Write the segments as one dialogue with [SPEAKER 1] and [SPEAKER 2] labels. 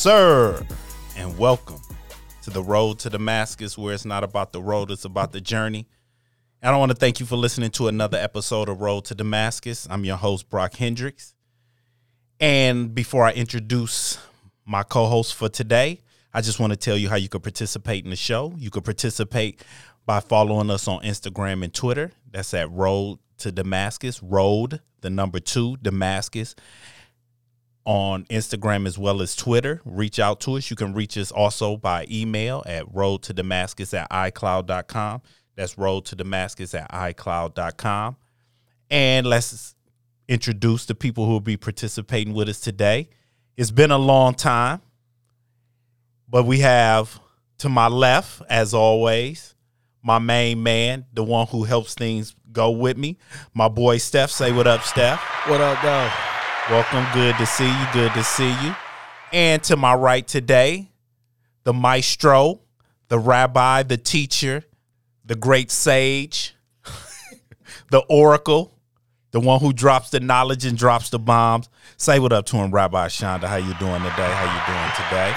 [SPEAKER 1] Sir. And welcome to the road to Damascus, where it's not about the road, it's about the journey. And I want to thank you for listening to another episode of Road to Damascus. I'm your host, Brock Hendricks. And before I introduce my co host for today, I just want to tell you how you can participate in the show. You can participate by following us on Instagram and Twitter. That's at Road to Damascus, Road, the number two, Damascus on Instagram as well as Twitter. Reach out to us. You can reach us also by email at road to Damascus at iCloud.com. That's road to Damascus at iCloud.com. And let's introduce the people who will be participating with us today. It's been a long time, but we have to my left, as always, my main man, the one who helps things go with me, my boy Steph. Say what up, Steph.
[SPEAKER 2] What up, though?
[SPEAKER 1] Welcome. Good to see you. Good to see you. And to my right today, the maestro, the rabbi, the teacher, the great sage, the oracle, the one who drops the knowledge and drops the bombs. Say what up to him, Rabbi Shonda. How you doing today? How you doing today?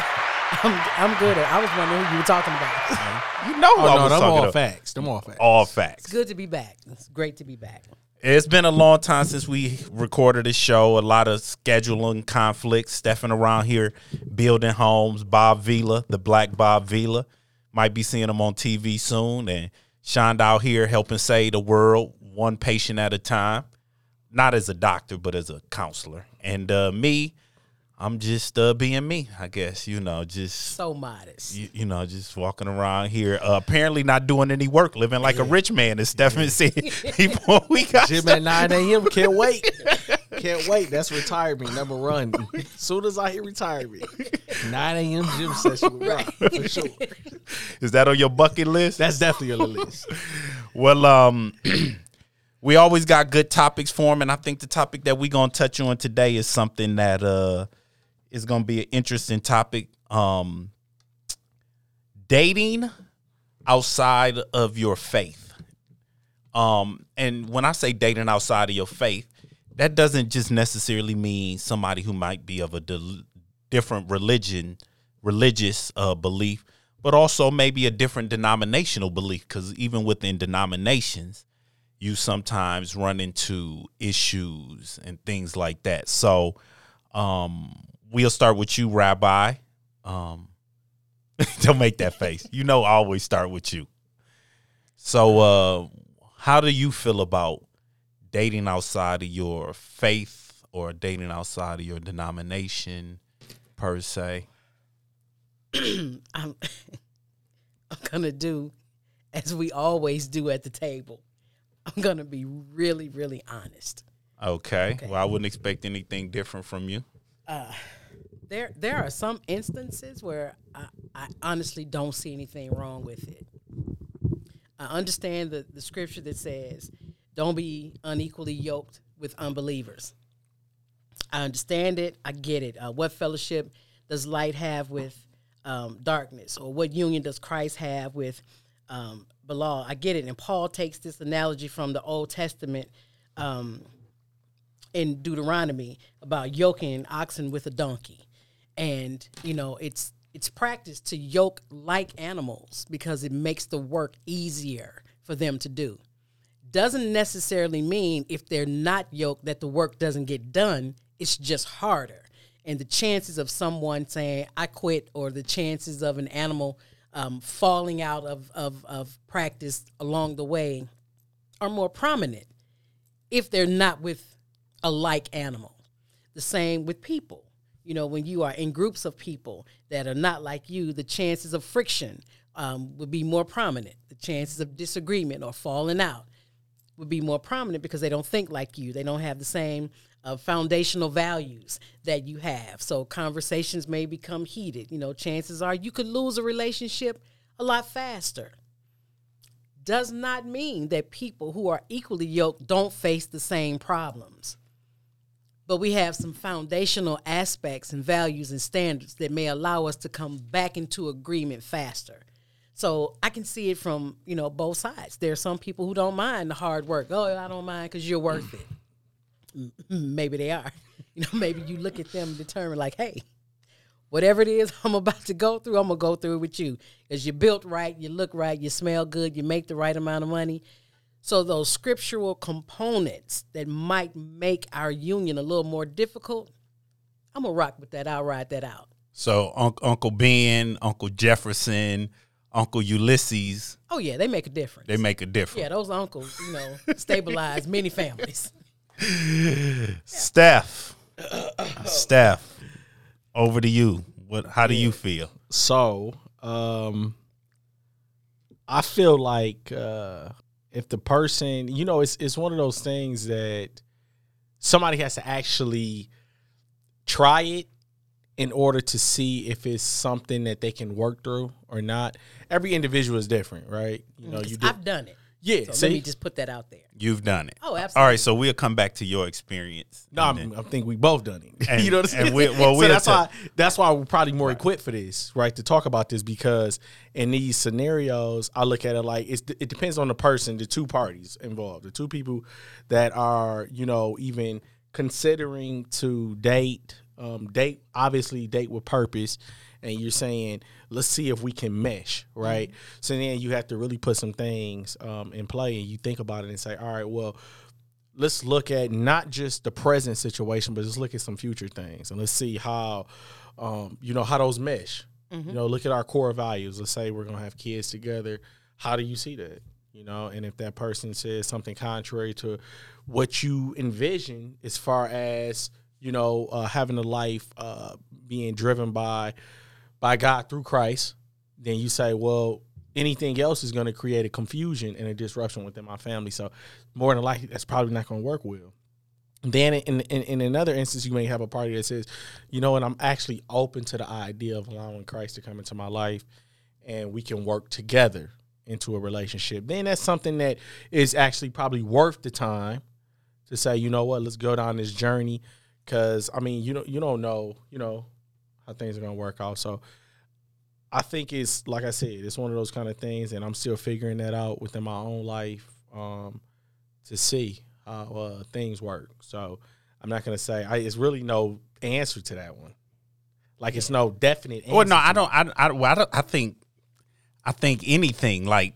[SPEAKER 3] I'm, I'm good. I was wondering who you were talking about.
[SPEAKER 1] You know who
[SPEAKER 2] Oh,
[SPEAKER 1] I
[SPEAKER 2] no,
[SPEAKER 1] was
[SPEAKER 2] them
[SPEAKER 1] talking
[SPEAKER 2] all
[SPEAKER 1] about.
[SPEAKER 2] facts. Them all facts.
[SPEAKER 1] All facts.
[SPEAKER 3] It's good to be back. It's great to be back.
[SPEAKER 1] It's been a long time since we recorded a show. A lot of scheduling conflicts. Steffing around here, building homes. Bob Vila, the Black Bob Vila, might be seeing him on TV soon. And Shonda out here helping save the world, one patient at a time. Not as a doctor, but as a counselor. And uh, me, I'm just uh, being me, I guess. You know, just
[SPEAKER 3] So modest.
[SPEAKER 1] you, you know, just walking around here, uh, apparently not doing any work, living like a rich man, as Stephen said before we got
[SPEAKER 2] Gym
[SPEAKER 1] started.
[SPEAKER 2] at 9 a.m. Can't wait. Can't wait. That's retirement. Number one. Soon as I hit retirement, 9 a.m. gym session. with Rock, For sure.
[SPEAKER 1] Is that on your bucket list?
[SPEAKER 2] That's definitely on the list.
[SPEAKER 1] well, um, we always got good topics for him, and I think the topic that we're gonna touch on today is something that uh is gonna be an interesting topic. Um, dating outside of your faith. Um, and when I say dating outside of your faith, that doesn't just necessarily mean somebody who might be of a del- different religion, religious uh, belief, but also maybe a different denominational belief. Because even within denominations, you sometimes run into issues and things like that. So, um, we'll start with you, Rabbi. Um, don't make that face. You know, I always start with you. So, uh, how do you feel about dating outside of your faith or dating outside of your denomination, per se?
[SPEAKER 3] I'm, I'm gonna do as we always do at the table. I'm gonna be really, really honest.
[SPEAKER 1] Okay. Well, I wouldn't expect anything different from you.
[SPEAKER 3] There, there are some instances where I, I honestly don't see anything wrong with it. I understand the, the scripture that says, "Don't be unequally yoked with unbelievers." I understand it. I get it. Uh, what fellowship does light have with um, darkness, or what union does Christ have with um, Belial? I get it. And Paul takes this analogy from the Old Testament um, in Deuteronomy about yoking oxen with a donkey, and you know it's it's practiced to yoke like animals because it makes the work easier for them to do doesn't necessarily mean if they're not yoked that the work doesn't get done. It's just harder. And the chances of someone saying, I quit, or the chances of an animal um, falling out of, of, of practice along the way are more prominent if they're not with a like animal. The same with people. You know, when you are in groups of people that are not like you, the chances of friction um, would be more prominent. The chances of disagreement or falling out would be more prominent because they don't think like you. They don't have the same uh, foundational values that you have. So conversations may become heated. You know, chances are you could lose a relationship a lot faster. Does not mean that people who are equally yoked don't face the same problems. But we have some foundational aspects and values and standards that may allow us to come back into agreement faster. So I can see it from you know both sides. There are some people who don't mind the hard work. Oh, I don't mind because you're worth it. Mm-hmm, maybe they are. You know, maybe you look at them and determine like, hey, whatever it is I'm about to go through, I'm gonna go through it with you. Because you're built right, you look right, you smell good, you make the right amount of money. So those scriptural components that might make our union a little more difficult, I'm gonna rock with that. I'll ride that out.
[SPEAKER 1] So Un- Uncle Ben, Uncle Jefferson, Uncle Ulysses,
[SPEAKER 3] Oh yeah, they make a difference.
[SPEAKER 1] they make a difference.
[SPEAKER 3] yeah, those uncles, you know, stabilize many families.
[SPEAKER 1] Steph, Steph, over to you. What? How do you feel?
[SPEAKER 2] So, um, I feel like uh, if the person, you know, it's it's one of those things that somebody has to actually try it in order to see if it's something that they can work through or not. Every individual is different, right? You know, you
[SPEAKER 3] I've done it.
[SPEAKER 2] Yeah.
[SPEAKER 3] So
[SPEAKER 2] see,
[SPEAKER 3] let me just put that out there.
[SPEAKER 1] You've done it.
[SPEAKER 3] Oh, absolutely.
[SPEAKER 1] right, so we'll come back to your experience.
[SPEAKER 2] No, I'm,
[SPEAKER 1] then-
[SPEAKER 2] I think we both done it.
[SPEAKER 1] And-
[SPEAKER 2] you know what I'm
[SPEAKER 1] and
[SPEAKER 2] saying?
[SPEAKER 1] we- well,
[SPEAKER 2] so
[SPEAKER 1] we'll
[SPEAKER 2] that's
[SPEAKER 1] tell-
[SPEAKER 2] why that's why we're probably more equipped for this, right? To talk about this because in these scenarios, I look at it like it's it depends on the person, the two parties involved, the two people that are you know even considering to date, um, date obviously date with purpose. And you're saying, let's see if we can mesh, right? So then you have to really put some things um, in play, and you think about it and say, all right, well, let's look at not just the present situation, but let's look at some future things and let's see how, um, you know, how those mesh. You know, look at our core values. Let's say we're gonna have kids together. How do you see that? You know, and if that person says something contrary to what you envision, as far as you know, uh, having a life uh, being driven by by God through Christ, then you say, well, anything else is going to create a confusion and a disruption within my family. So more than likely, that's probably not going to work well. Then in, in in another instance, you may have a party that says, you know what, I'm actually open to the idea of allowing Christ to come into my life, and we can work together into a relationship. Then that's something that is actually probably worth the time to say, you know what, let's go down this journey. Because I mean, you don't you don't know, you know, how things are gonna work out. So I think it's like I said, it's one of those kind of things, and I'm still figuring that out within my own life um, to see how uh, things work. So I'm not gonna say I, it's really no answer to that one. Like it's no definite. Answer
[SPEAKER 1] Well, no, I don't. I, I, well, I, don't, I think, I think anything like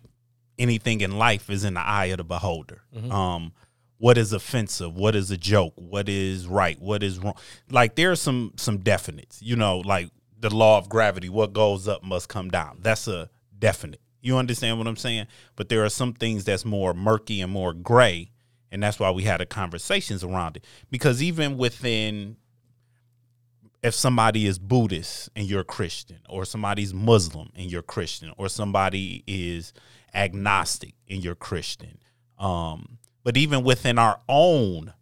[SPEAKER 1] anything in life is in the eye of the beholder.
[SPEAKER 2] Mm-hmm.
[SPEAKER 1] Um, what is offensive? What is a joke? What is right? What is wrong? Like there are some some definites. You know, like the law of gravity. What goes up must come down. That's a definite. You understand what I'm saying? But there are some things that's more murky and more gray, and that's why we had the conversations around it. Because even within if somebody is Buddhist and you're Christian, or somebody's Muslim and you're Christian, or somebody is agnostic and you're Christian. Um, but even within our own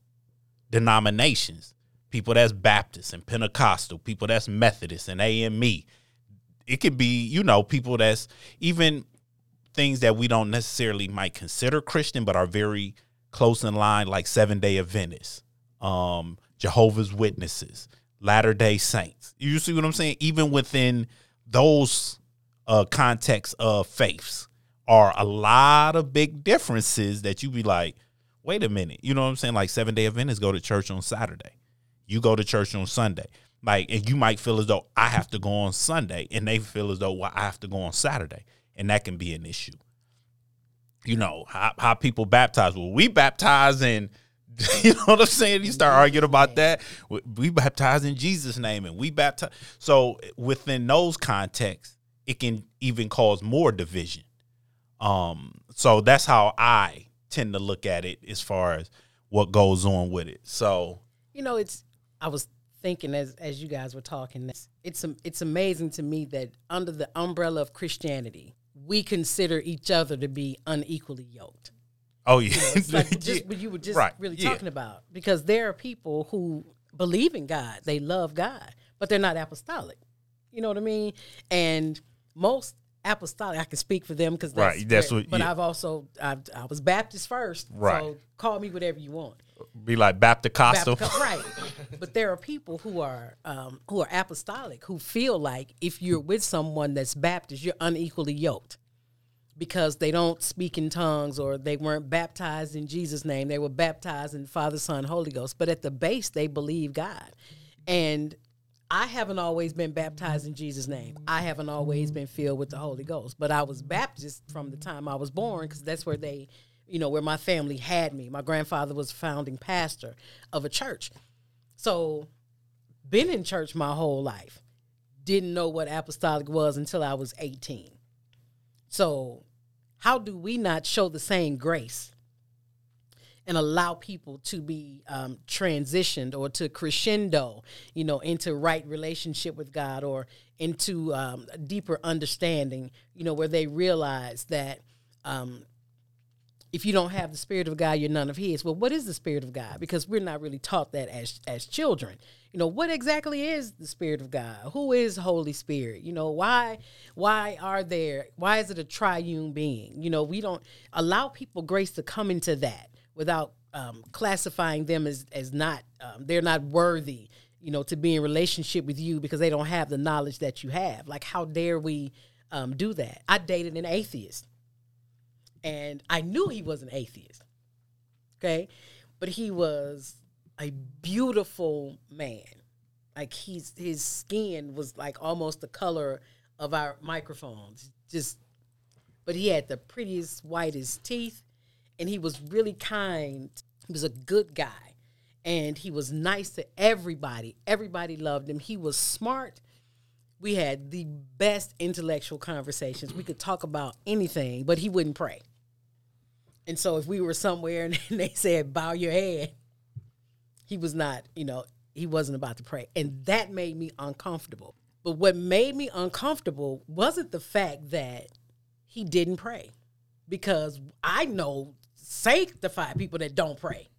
[SPEAKER 1] denominations, people that's Baptist and Pentecostal, people that's Methodist and AME, it could be, you know, people that's even things that we don't necessarily might consider Christian, but are very close in line, like Seven Day Adventists, um, Jehovah's Witnesses, Latter Day Saints. You see what I'm saying? Even within those uh, contexts of faiths, are a lot of big differences that you be like, wait a minute, you know what I'm saying? Like Seven Day Adventists go to church on Saturday, you go to church on Sunday. Like, and you might feel as though I have to go on Sunday, and they feel as though well, I have to go on Saturday, and that can be an issue. You know how, how people baptize. Well we baptize in you know what i'm saying? You start arguing about that. We, we baptize in jesus name and we baptize so within those contexts it can even cause more division. Um so that's how i tend to look at it as far as what goes on with it so
[SPEAKER 3] You know, it's. I was thinking as as you guys were talking, it's it's amazing to me that under the umbrella of Christianity, we consider each other to be unequally yoked.
[SPEAKER 1] oh yeah,
[SPEAKER 3] It's like
[SPEAKER 1] Yeah.
[SPEAKER 3] just what you were just
[SPEAKER 1] Right,
[SPEAKER 3] really
[SPEAKER 1] yeah.
[SPEAKER 3] talking about, because there are people who believe in God, they love God, but they're not apostolic. You know what I mean? And most apostolic, I can speak for them because that's,
[SPEAKER 1] Right, that's what-
[SPEAKER 3] But
[SPEAKER 1] yeah.
[SPEAKER 3] I've also I, I was Baptist first,
[SPEAKER 1] Right.
[SPEAKER 3] So call me whatever you want.
[SPEAKER 1] be like baptist
[SPEAKER 3] Baptist- right. But there are people who are um, who are apostolic who feel like if you're with someone that's Baptist, you're unequally yoked. because they don't speak in tongues or they weren't baptized in Jesus' name. They were baptized in Father, Son, Holy Ghost. But at the base, they believe God. And I haven't always been baptized in Jesus' name. I haven't always been filled with the Holy Ghost. But I was Baptist from the time I was born because that's where they, you know, where my family had me. My grandfather was founding pastor of a church. So, been in church my whole life. Didn't know what apostolic was until I was 18. So, how do we not show the same grace and allow people to be um, transitioned or to crescendo, you know, into right relationship with God or into um, deeper understanding, you know, where they realize that um, if you don't have the spirit of God, you're none of His. Well, what is the spirit of God? Because we're not really taught that as as children. You know, what exactly is the spirit of God? Who is Holy Spirit? You know, why why are there? Why is it a triune being? You know, we don't allow people grace to come into that without um, classifying them as as not um, they're not worthy you know to be in relationship with you because they don't have the knowledge that you have. Like how dare we um, do that? I dated an atheist. And i knew he was an atheist okay? But he was a beautiful man. Like he's his skin was like almost the color of our microphones. Just but he had the prettiest whitest teeth and he was really kind. He was a good guy, and he was nice to everybody. Everybody loved him. He was smart. We had the best intellectual conversations. We could talk about anything, but he wouldn't pray. And so if we were somewhere and they said, bow your head, he was not, you know, he wasn't about to pray. And that made me uncomfortable. But what made me uncomfortable wasn't the fact that he didn't pray because I know sanctify people that don't pray.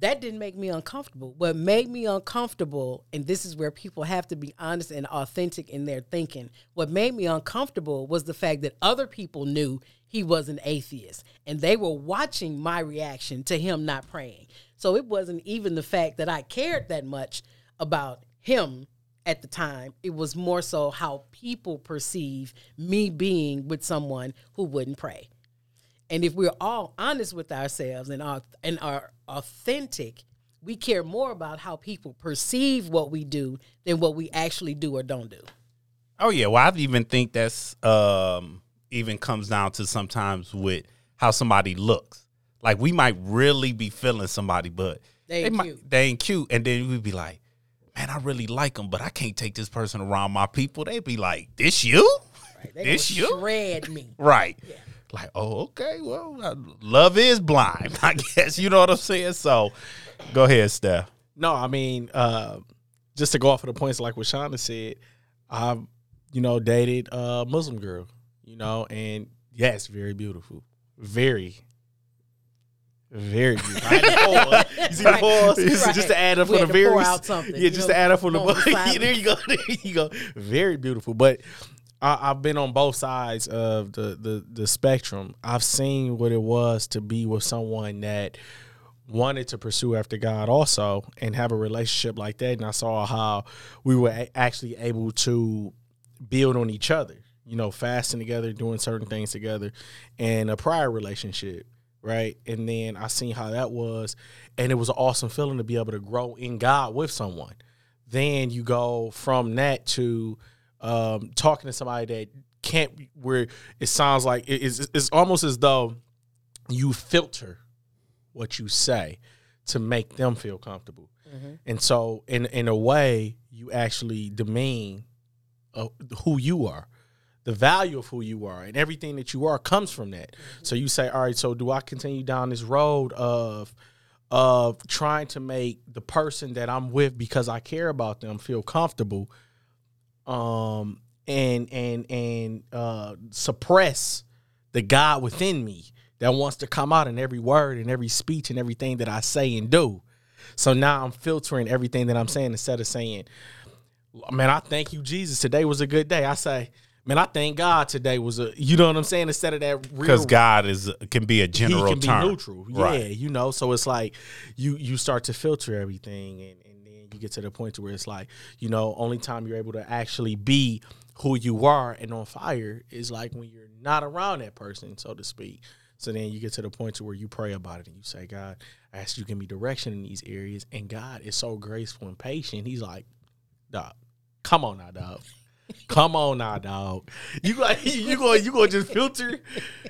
[SPEAKER 3] That didn't make me uncomfortable. What made me uncomfortable, and this is where people have to be honest and authentic in their thinking, what made me uncomfortable was the fact that other people knew he was an atheist and they were watching my reaction to him not praying. So it wasn't even the fact that I cared that much about him at the time. It was more so how people perceive me being with someone who wouldn't pray. And if we're all honest with ourselves and are and are authentic, we care more about how people perceive what we do than what we actually do or don't do.
[SPEAKER 1] Oh yeah, well I even think that's um even comes down to sometimes with how somebody looks. Like we might really be feeling somebody, but
[SPEAKER 3] they ain't
[SPEAKER 1] they,
[SPEAKER 3] cute.
[SPEAKER 1] They ain't cute, and then we'd be like, "Man, I really like them, but I can't take this person around my people." They'd be like, "This you?
[SPEAKER 3] Right? They
[SPEAKER 1] This you?
[SPEAKER 3] shred me.
[SPEAKER 1] Right?
[SPEAKER 3] Yeah.
[SPEAKER 1] Like, oh, okay. Well, uh, love is blind, I guess. You know what I'm saying? So, go ahead, Steph.
[SPEAKER 2] No, I mean, uh, just to go off of the points like what Shauna said, I've, you know, dated a Muslim girl, you know, and yes, very beautiful. Very, very beautiful. I had to pause. You see the
[SPEAKER 3] Right.
[SPEAKER 2] pause?
[SPEAKER 3] Right.
[SPEAKER 2] Just to add up
[SPEAKER 3] We
[SPEAKER 2] for the
[SPEAKER 3] to
[SPEAKER 2] very
[SPEAKER 3] out something,
[SPEAKER 2] Yeah,
[SPEAKER 3] you
[SPEAKER 2] just
[SPEAKER 3] know,
[SPEAKER 2] to add up for the
[SPEAKER 3] moment of silence.
[SPEAKER 2] There you go. There you go. Very beautiful. But I, I've been on both sides of the, the the spectrum. I've seen what it was to be with someone that wanted to pursue after God also and have a relationship like that. And I saw how we were a- actually able to build on each other, you know, fasting together, doing certain things together, and a prior relationship, right? And then I seen how that was, and it was an awesome feeling to be able to grow in God with someone. Then you go from that to um, talking to somebody that can't, where it sounds like it's, it's almost as though you filter what you say to make them feel comfortable. And so in in a way, you actually demean uh, who you are. The value of who you are and everything that you are comes from that. So you say, all right, so do I continue down this road of of trying to make the person that I'm with because I care about them feel comfortable um and and and uh suppress the God within me that wants to come out in every word and every speech and everything that I say and do. So now I'm filtering everything that I'm saying instead of saying, man, I thank you, Jesus. Today was a good day. I say, man, I thank God today was a, you know what I'm saying? Instead of that real
[SPEAKER 1] Because God is can be a
[SPEAKER 2] he
[SPEAKER 1] general
[SPEAKER 2] can be
[SPEAKER 1] term.
[SPEAKER 2] neutral. Yeah,
[SPEAKER 1] Right.
[SPEAKER 2] you know. So it's like you you start to filter everything, and, you get to the point to where it's like you know, only time you're able to actually be who you are and on fire is like when you're not around that person, so to speak. So then you get to the point to where you pray about it and you say, God, I ask you give me direction in these areas. And God is so graceful and patient. He's like, dog, come on now, dog. Come on now, dog. You like you going you gonna just filter,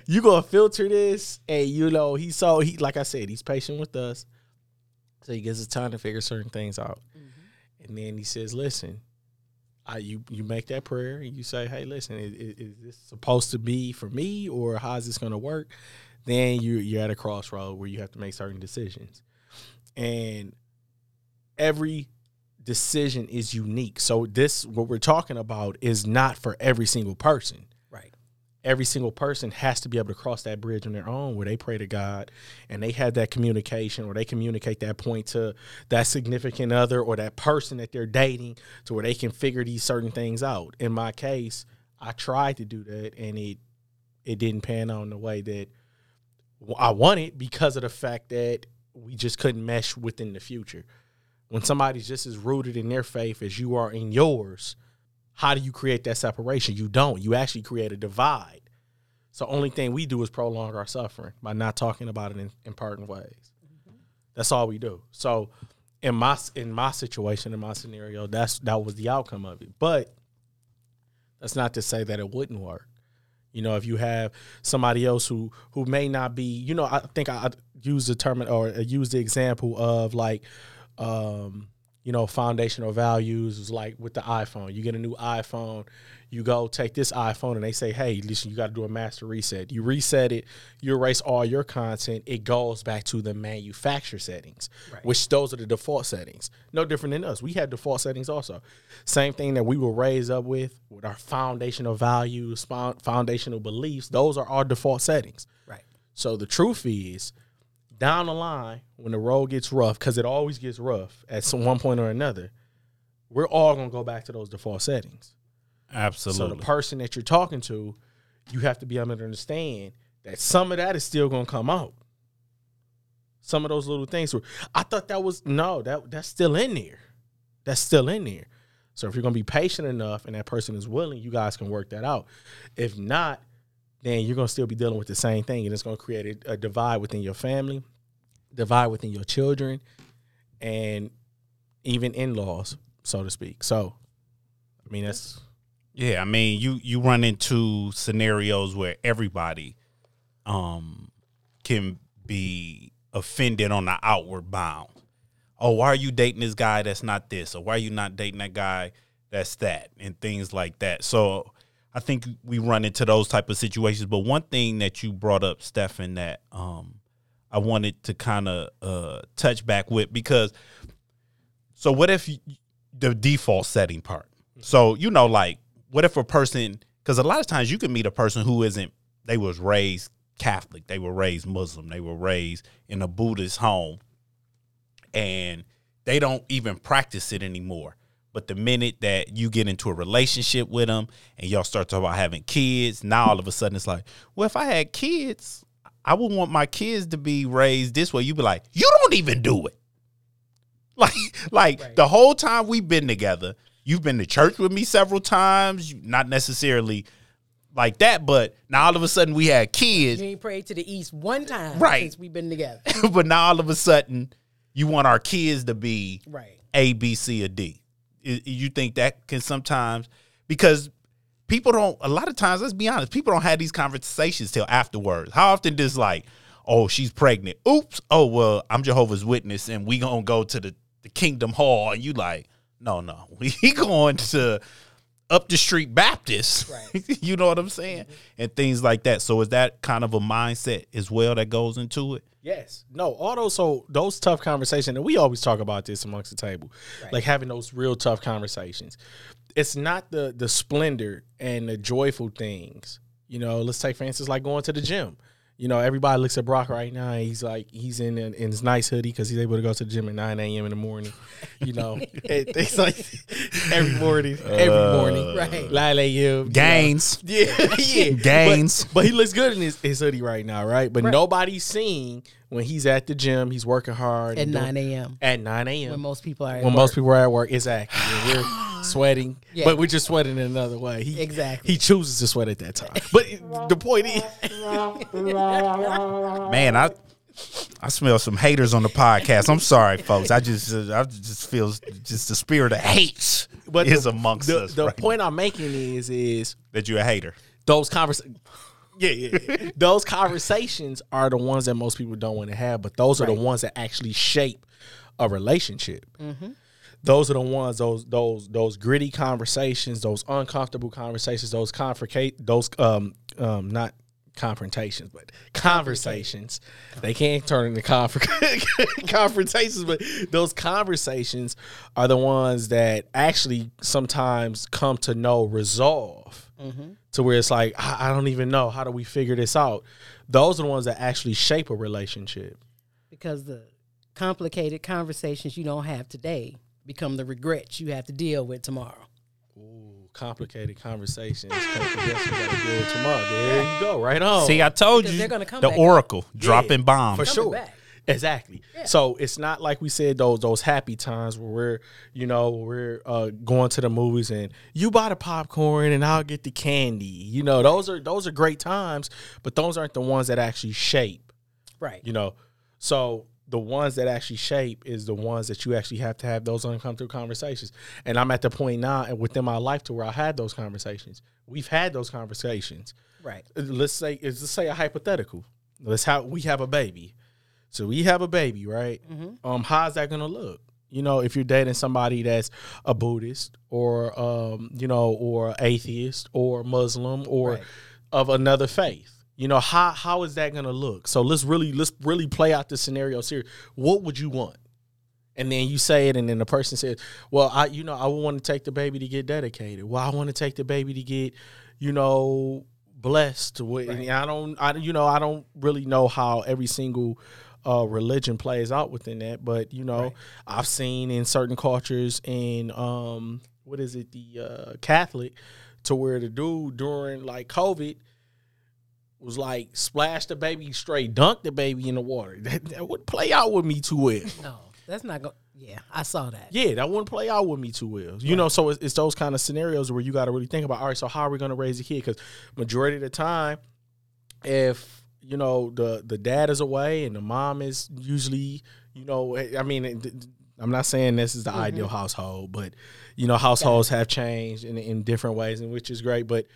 [SPEAKER 2] you gonna filter this, and you know he's so he like I said he's patient with us, so he gives us time to figure certain things out, mm-hmm. and then he says, "Listen, I you you make that prayer and you say, hey, listen, is, is, is this supposed to be for me or how's this gonna work?" Then you you're at a crossroad where you have to make certain decisions, and every decision is unique. So this what we're talking about is not for every single person. Every single person has to be able to cross that bridge on their own where they pray to God and they have that communication or they communicate that point to that significant other or that person that they're dating to where they can figure these certain things out. In my case, I tried to do that and it it didn't pan out in the way that I wanted because of the fact that we just couldn't mesh within the future when somebody's just as rooted in their faith as you are in yours, how do you create that separation? You don't. You actually create a divide. So only thing we do is prolong our suffering by not talking about it in, in ways. That's all we do. So in my in my situation, in my scenario, that's that was the outcome of it. But that's not to say that it wouldn't work. You know, if you have somebody else who who may not be, you know, I think I, I use the term or use the example of like um, you know, foundational values is like with the iPhone. You get a new iPhone, you go take this iPhone and they say, hey, listen, you got to do a master reset. You reset it, you erase all your content, it goes back to the manufacturer settings,
[SPEAKER 3] Right.
[SPEAKER 2] which those are the default settings. No different than us. We have default settings also. Same thing that we were raised up with, with our foundational values, foundational beliefs, those are our default settings.
[SPEAKER 3] Right.
[SPEAKER 2] So the truth is, down the line, when the road gets rough, because it always gets rough at some one point or another, we're all gonna go back to those default settings.
[SPEAKER 1] Absolutely.
[SPEAKER 2] So the person that you're talking to, you have to be able to understand that some of that is still gonna come out. Some of those little things were I thought that was no, that that's still in there. That's still in there. So if you're gonna be patient enough and that person is willing, you guys can work that out. If not, then you're gonna still be dealing with the same thing, and it's gonna create a, a divide within your family, divide within your children, and even in-laws, so to speak. So, I mean, that's
[SPEAKER 1] Yeah, I mean, you you run into scenarios where everybody um can be offended on the outward bound. Oh, why are you dating this guy that's not this? Or why are you not dating that guy that's that? And things like that. So I think we run into those type of situations. But one thing that you brought up, Stefan, that um I wanted to kind of uh touch back with because so what if you, the default setting part? So you know, like, what if a person? Because a lot of times you can meet a person who isn't. They was raised Catholic. They were raised Muslim. They were raised in a Buddhist home, and they don't even practice it anymore. But the minute that you get into a relationship with them and y'all start talking about having kids, now all of a sudden it's like, well, if I had kids, I would want my kids to be raised this way. You'd be like, you don't even do it. Like, like
[SPEAKER 3] Right.
[SPEAKER 1] the whole time we've been together, you've been to church with me several times. Not necessarily like that, but now all of a sudden we had kids.
[SPEAKER 3] You ain't prayed to the east one time
[SPEAKER 1] Right.
[SPEAKER 3] since we've been together.
[SPEAKER 1] but now all of a sudden you want our kids to be
[SPEAKER 3] right.
[SPEAKER 1] A, B, C, or D. You think that can sometimes because people don't. A lot of times, let's be honest, people don't have these conversations till afterwards. How often does like, oh, she's pregnant. Oops. Oh well, I'm Jehovah's Witness, and we gonna go to the, the Kingdom Hall, and you like, no, no, we going to up the street Baptist.
[SPEAKER 3] Right.
[SPEAKER 1] you know what I'm saying, mm-hmm. and things like that. So is that kind of a mindset as well that goes into it?
[SPEAKER 2] Yes. No, all those so those tough conversations, and we always talk about this amongst the table.
[SPEAKER 3] Right.
[SPEAKER 2] Like having those real tough conversations. It's not the the splendor and the joyful things. You know, let's take for instance like going to the gym. You know, everybody looks at Brock right now. And he's like, he's in in, in his nice hoodie because he's able to go to the gym at nine a.m. in the morning. You know, it, it's like every morning, every uh, morning,
[SPEAKER 3] Right.
[SPEAKER 2] nine a.m. you know.
[SPEAKER 1] Gains.
[SPEAKER 2] Yeah, yeah.
[SPEAKER 1] Gains.
[SPEAKER 2] But, but he looks good in his, his hoodie right now, right? But
[SPEAKER 3] Right.
[SPEAKER 2] nobody's seeing when he's at the gym, he's working hard.
[SPEAKER 3] At 9 a.m.
[SPEAKER 2] At 9 a.m.
[SPEAKER 3] When most people are at
[SPEAKER 2] When
[SPEAKER 3] work.
[SPEAKER 2] most people are at work. Exactly. And we're, sweating,
[SPEAKER 3] Yeah.
[SPEAKER 2] but we're just sweating in another way. He,
[SPEAKER 3] Exactly.
[SPEAKER 2] He chooses to sweat at that time. But the point is,
[SPEAKER 1] Man, I I smell some haters on the podcast. I'm sorry, folks. I just uh, I just feel just the spirit of hate
[SPEAKER 2] but
[SPEAKER 1] is
[SPEAKER 2] the,
[SPEAKER 1] amongst
[SPEAKER 2] the,
[SPEAKER 1] us.
[SPEAKER 2] the
[SPEAKER 1] right
[SPEAKER 2] point I'm making is is
[SPEAKER 1] that you're a hater.
[SPEAKER 2] those conversations. Yeah, yeah, yeah. those conversations are the ones that most people don't want to have, but those are the ones that actually shape a relationship. Those are the ones those those those gritty conversations, those uncomfortable conversations, those confrontate those um um not confrontations, but conversations. They can't turn into conf- confrontations, but those conversations are the ones that actually sometimes come to no resolve to where it's like I, I don't even know how do we figure this out. Those are the ones that actually shape a relationship.
[SPEAKER 3] because the complicated conversations you don't have today become the regrets you have to deal with tomorrow.
[SPEAKER 2] Ooh, complicated conversations. Can't forget you gotta tomorrow. There you go, right on.
[SPEAKER 1] See, I told
[SPEAKER 3] Because
[SPEAKER 1] you
[SPEAKER 3] they're gonna come
[SPEAKER 1] the
[SPEAKER 3] back.
[SPEAKER 1] Oracle dropping bombs.
[SPEAKER 2] for
[SPEAKER 3] Coming
[SPEAKER 2] sure.
[SPEAKER 3] back.
[SPEAKER 2] Exactly. So it's not like we said those those happy times where we're you know we're uh, going to the movies and you buy the popcorn and I'll get the candy. You know those are those are great times, but those aren't the ones that actually shape.
[SPEAKER 3] Right.
[SPEAKER 2] You know, so the ones that actually shape is the ones that you actually have to have those uncomfortable conversations. And I'm at the point now and within my life to where I had those conversations. We've had those conversations
[SPEAKER 3] Right.
[SPEAKER 2] let's say let's say a hypothetical. Let's how we have a baby. So we have a baby, right? Um, how's that gonna look? You know, if you're dating somebody that's a Buddhist or um, you know, or atheist or Muslim or
[SPEAKER 3] Right.
[SPEAKER 2] of another faith. You know, how how is that gonna look? So let's really let's really play out the scenario here. What would you want? And then you say it, and then the person says, "Well, I, you know, I want to take the baby to get dedicated. Well, I want to take the baby to get, you know, blessed. With, and I don't, I, you know, I don't really know how every single uh, religion plays out within that, but you know, I've seen in certain cultures in, um, what is it, the uh, Catholic, to where the dude during like COVID was like splash the baby straight, dunk the baby in the water. That, that would play out with me too well.
[SPEAKER 3] No, that's not going. Yeah, I saw that.
[SPEAKER 2] Yeah, that wouldn't play out with me too well. You know, so it's, it's those kind of scenarios where you got to really think about. All right, so how are we going to raise a kid? Because majority of the time, if you know the the dad is away and the mom is usually, you know, eh, I mean, eh, I'm not saying this is the mm-hmm. ideal household, but you know, households have changed in in different ways, and which is great. But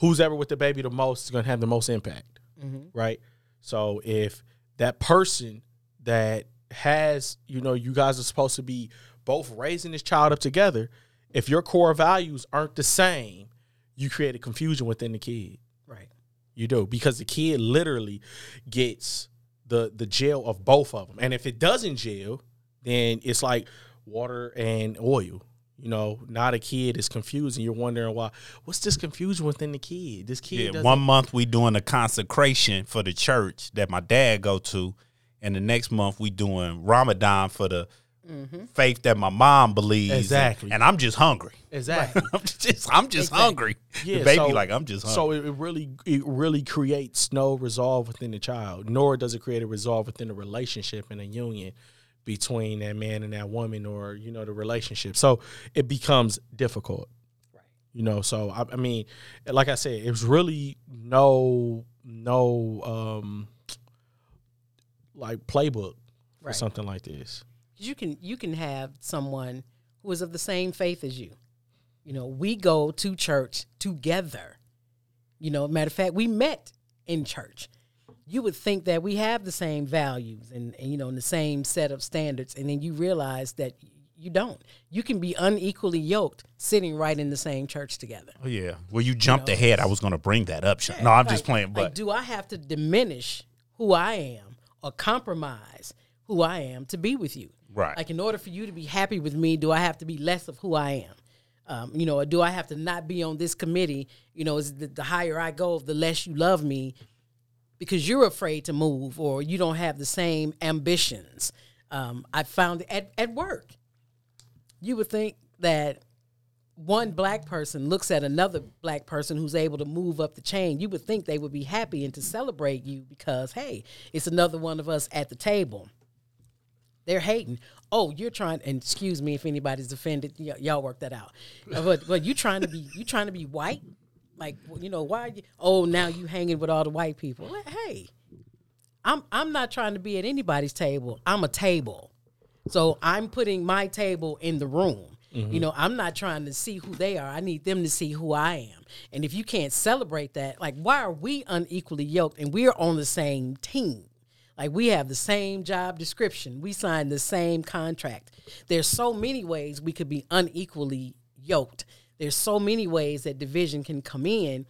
[SPEAKER 2] who's ever with the baby the most is going to have the most impact, mm-hmm. right? So if that person that has, you know, you guys are supposed to be both raising this child up together, if your core values aren't the same, you create a confusion within the kid.
[SPEAKER 3] Right.
[SPEAKER 2] You do because the kid literally gets the the jail of both of them, and if it doesn't jail, then it's like water and oil. You know, not a kid is confused, and you're wondering why. What's this confusion within the kid? This kid
[SPEAKER 1] Yeah, one month we doing a consecration for the church that my dad go to, and the next month we doing Ramadan for the faith that my mom believes. and-
[SPEAKER 2] Exactly.
[SPEAKER 1] And, I'm just hungry.
[SPEAKER 2] exactly.
[SPEAKER 1] I'm just I'm just
[SPEAKER 3] Exactly.
[SPEAKER 1] hungry.
[SPEAKER 2] Yeah,
[SPEAKER 1] the baby
[SPEAKER 2] so-
[SPEAKER 1] like I'm just hungry.
[SPEAKER 2] So it, it really it really creates no resolve within the child, nor does it create a resolve within a relationship and a union between that man and that woman, or you know the relationship. So it becomes difficult.
[SPEAKER 3] Right.
[SPEAKER 2] You know, so I, I mean, like I said, it's really no no um like playbook for
[SPEAKER 3] Right.
[SPEAKER 2] something like this.
[SPEAKER 3] You can you can have someone who is of the same faith as you. You know, we go to church together. You know, matter of fact, we met in church. You would think that we have the same values and, and you know, and the same set of standards, and then you realize that you don't. You can be unequally yoked sitting right in the same church together.
[SPEAKER 1] oh yeah. Well, you jumped ahead. I was gonna bring that up. Sean. no, I'm just
[SPEAKER 3] Like-
[SPEAKER 1] playing.
[SPEAKER 3] like,
[SPEAKER 1] But
[SPEAKER 3] do I have to diminish who I am or compromise who I am to be with you?
[SPEAKER 1] Right.
[SPEAKER 3] Like, in order for you to be happy with me, do I have to be less of who I am? Um, you know, do I have to not be on this committee? You know, is the, the higher I go, the less you love me because you're afraid to move or you don't have the same ambitions. Um, I found at, at work, you would think that one black person looks at another black person who's able to move up the chain, you would think they would be happy and to celebrate you because, hey, it's another one of us at the table. They're hating. Oh, you're trying. And excuse me if anybody's offended. Y- y'all work that out. Uh, But but you trying to be you trying to be white? Like you know why? You, oh, now you hanging with all the white people. Well, Hey, I'm I'm not trying to be at anybody's table. I'm a table. So I'm putting my table in the room. You know, I'm not trying to see who they are. I need them to see who I am. And if you can't celebrate that, like why are we unequally yoked and we're on the same team? Like we have the same job description. We signed the same contract. There's so many ways we could be unequally yoked. There's so many ways that division can come in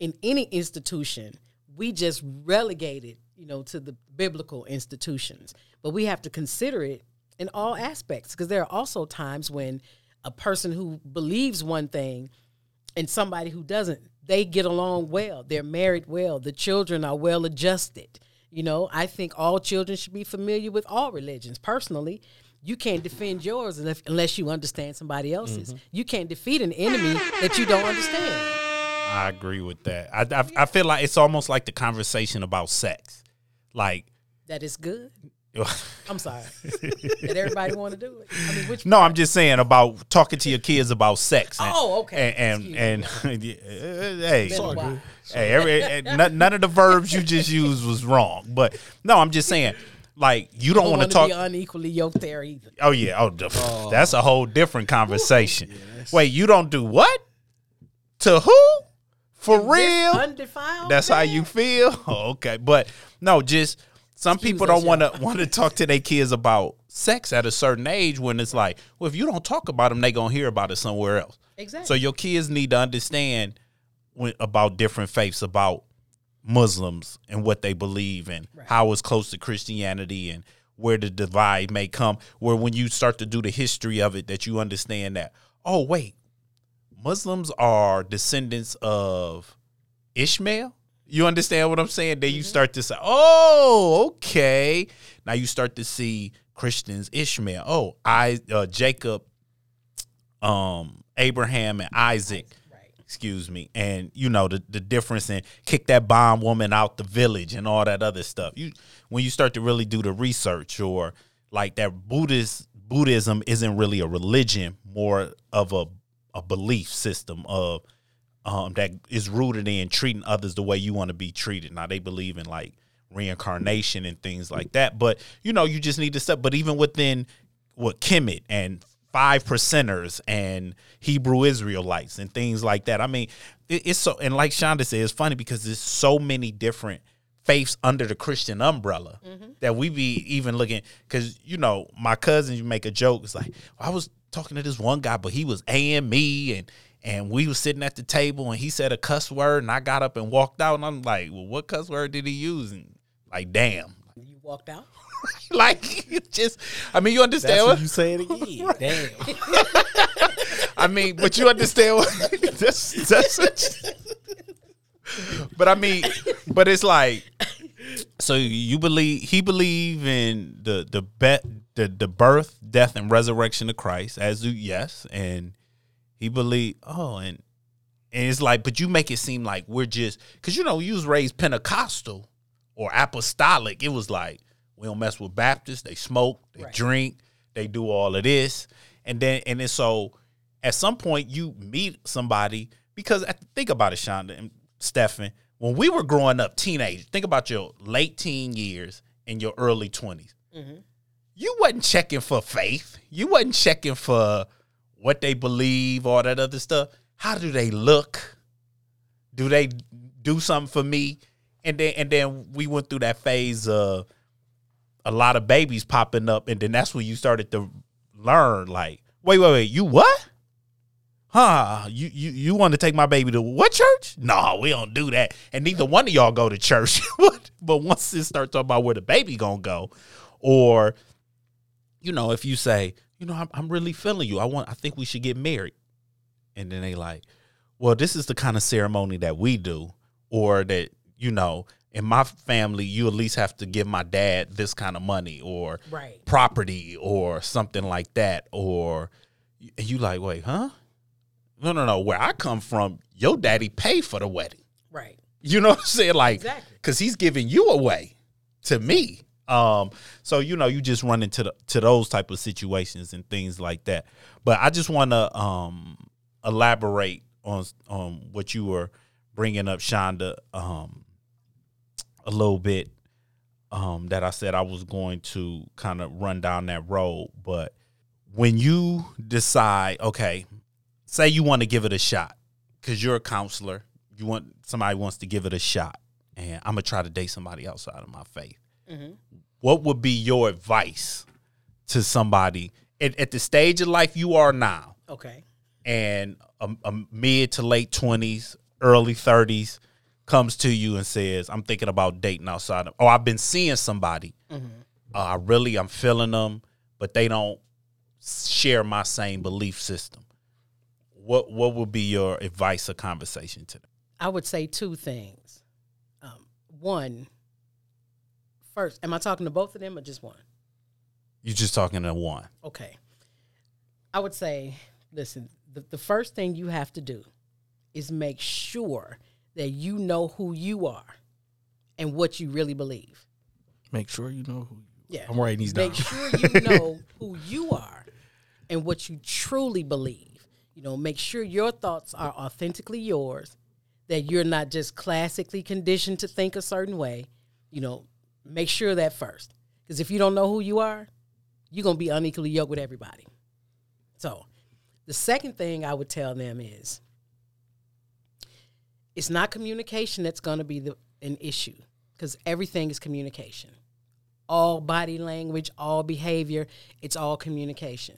[SPEAKER 3] in any institution. We just relegate it, you know, to the biblical institutions. But we have to consider it in all aspects because there are also times when a person who believes one thing and somebody who doesn't they get along well they're married well the children are well adjusted you know i think all children should be familiar with all religions. Personally you can't defend yours unless, unless you understand somebody else's. Mm-hmm. You can't defeat an enemy that you don't understand.
[SPEAKER 1] I agree with that. I, I I feel like it's almost like the conversation about sex. Like,
[SPEAKER 3] that is good i'm sorry that everybody want to do it i mean which
[SPEAKER 1] no, I'm just saying about talking to your kids about sex. And,
[SPEAKER 3] Oh, okay.
[SPEAKER 1] And and, and hey,
[SPEAKER 3] Been
[SPEAKER 1] hey, every, eh, none, none of the verbs you just used was wrong. But no, I'm just saying, like, you don't
[SPEAKER 3] don't
[SPEAKER 1] want
[SPEAKER 3] want
[SPEAKER 1] to
[SPEAKER 3] to
[SPEAKER 1] talk.
[SPEAKER 3] be unequally yoked there either
[SPEAKER 1] Oh yeah. Oh, the- that's a whole different conversation. Wait, you don't do what? To who? For real?
[SPEAKER 3] undefiled
[SPEAKER 1] That's how you feel? Oh, okay. But no, just some
[SPEAKER 3] Excuse
[SPEAKER 1] people don't want to want to talk to their kids about sex at a certain age when it's like, well, if you don't talk about them, they going to hear about it somewhere else.
[SPEAKER 3] Exactly.
[SPEAKER 1] So your kids need to understand when, about different faiths, about Muslims and what they believe and how it's close to Christianity and where the divide may come. Where when you start to do the history of it, that you understand that, oh, wait, Muslims are descendants of Ishmael. You understand what I'm saying? Then you start to say, oh, okay. Now you start to see Christians, Ishmael. Oh, I uh, Jacob, um, Abraham, and Isaac.
[SPEAKER 3] Right.
[SPEAKER 1] Excuse me, and you know the the difference in kick that bondwoman out the village and all that other stuff. You when you start to really do the research or like that Buddhist Buddhism isn't really a religion, more of a a belief system of um, that is rooted in treating others the way you want to be treated. Now they believe in like reincarnation and things like that, but you know you just need to step. But even within what Kemet and five percenters and Hebrew Israelites and things like that. I mean, it, it's so and like Shonda said, it's funny because there's so many different faiths under the Christian umbrella that we be even looking because you know my cousins make a joke. It's like I was talking to this one guy, but he was AME and and we was sitting at the table and he said a cuss word and I got up and walked out and I'm like, well, what cuss word did he use? And like, damn,
[SPEAKER 3] You walked out.
[SPEAKER 1] like just. I mean, you understand
[SPEAKER 2] when
[SPEAKER 1] what
[SPEAKER 2] you say it again. Damn.
[SPEAKER 1] I mean, but you understand what that's that's. but I mean, but it's like, so you believe he believe in the the bet the the birth, death, and resurrection of Christ as do yes, and he believe oh and and it's like, but you make it seem like we're just because you know you was raised Pentecostal or apostolic. It was like we don't mess with Baptists. They smoke, they
[SPEAKER 3] Right.
[SPEAKER 1] drink, they do all of this, and then and then so at some point you meet somebody because think about it, Shonda and Stephen. When we were growing up, teenagers, think about your late teen years and your early 20s mm-hmm. You wasn't checking for faith. You wasn't checking for what they believe, all that other stuff. How do they look? Do they do something for me? And then and then we went through that phase of a lot of babies popping up, and then that's when you started to learn, like, wait, wait, wait, you what? Huh? You you you want to take my baby to what church? No, we don't do that. And neither one of y'all go to church. but once it starts talking about where the baby gonna go, or you know, if you say, you know, I'm, I'm really feeling you. I want. I think we should get married. And then they like, well, this is the kind of ceremony that we do, or that you know, in my family, you at least have to give my dad this kind of money or
[SPEAKER 3] Right.
[SPEAKER 1] property or something like that, or and you like, wait, huh? No, no, no. Where I come from, your daddy paid for the wedding.
[SPEAKER 3] Right.
[SPEAKER 1] You know what I'm saying? Like,
[SPEAKER 3] Exactly.
[SPEAKER 1] because he's giving you away to me Um, so you know, you just run into the, to those type of situations and things like that. But I just want to um, elaborate on on what you were bringing up, Shonda, um, a little bit. Um, that I said I was going to kind of run down that road, but when you decide, okay, say you want to give it a shot, because you're a counselor, you want somebody wants to give it a shot, and I'm gonna try to date somebody outside of my faith. What would be your advice to somebody at, at the stage of life you are now,
[SPEAKER 3] Okay.
[SPEAKER 1] and a, a mid to late twenties, early thirties comes to you and says, "I'm thinking about dating outside of," or I've been seeing somebody. Uh, I really, I'm feeling them, but they don't share my same belief system. What What would be your advice or conversation to them?
[SPEAKER 3] I would say two things. Um, one, first, am I talking to both of them or just one?
[SPEAKER 1] You're just talking to one.
[SPEAKER 3] Okay. I would say, listen, the, the first thing you have to do is make sure that you know who you are and what you really believe.
[SPEAKER 2] Make sure you know who you
[SPEAKER 3] Yeah.
[SPEAKER 2] I'm writing these down.
[SPEAKER 3] Make sure you know who you are and what you truly believe. You know, make sure your thoughts are authentically yours, that you're not just classically conditioned to think a certain way. You know, make sure that first. Because if you don't know who you are, you're going to be unequally yoked with everybody. So, the second thing I would tell them is it's not communication that's going to be the, an issue because everything is communication all body language, all behavior, it's all communication.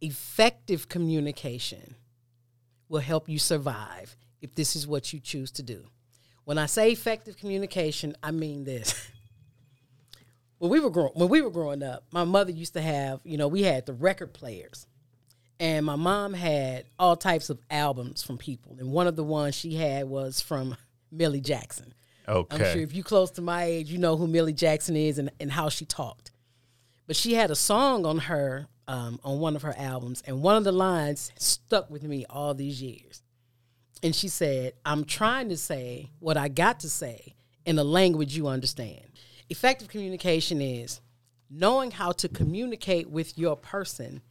[SPEAKER 3] Effective communication will help you survive if this is what you choose to do. When I say effective communication, I mean this. when we were grow- when we were growing up, my mother used to have, you know, we had the record players. And my mom had all types of albums from people. And one of the ones she had was from Millie Jackson.
[SPEAKER 1] Okay.
[SPEAKER 3] I'm sure if you're close to my age, you know who Millie Jackson is and, and how she talked. But she had a song on her um, on one of her albums, and one of the lines stuck with me all these years. And she said, "I'm trying to say what I got to say in a language you understand." Effective communication is knowing how to communicate with your person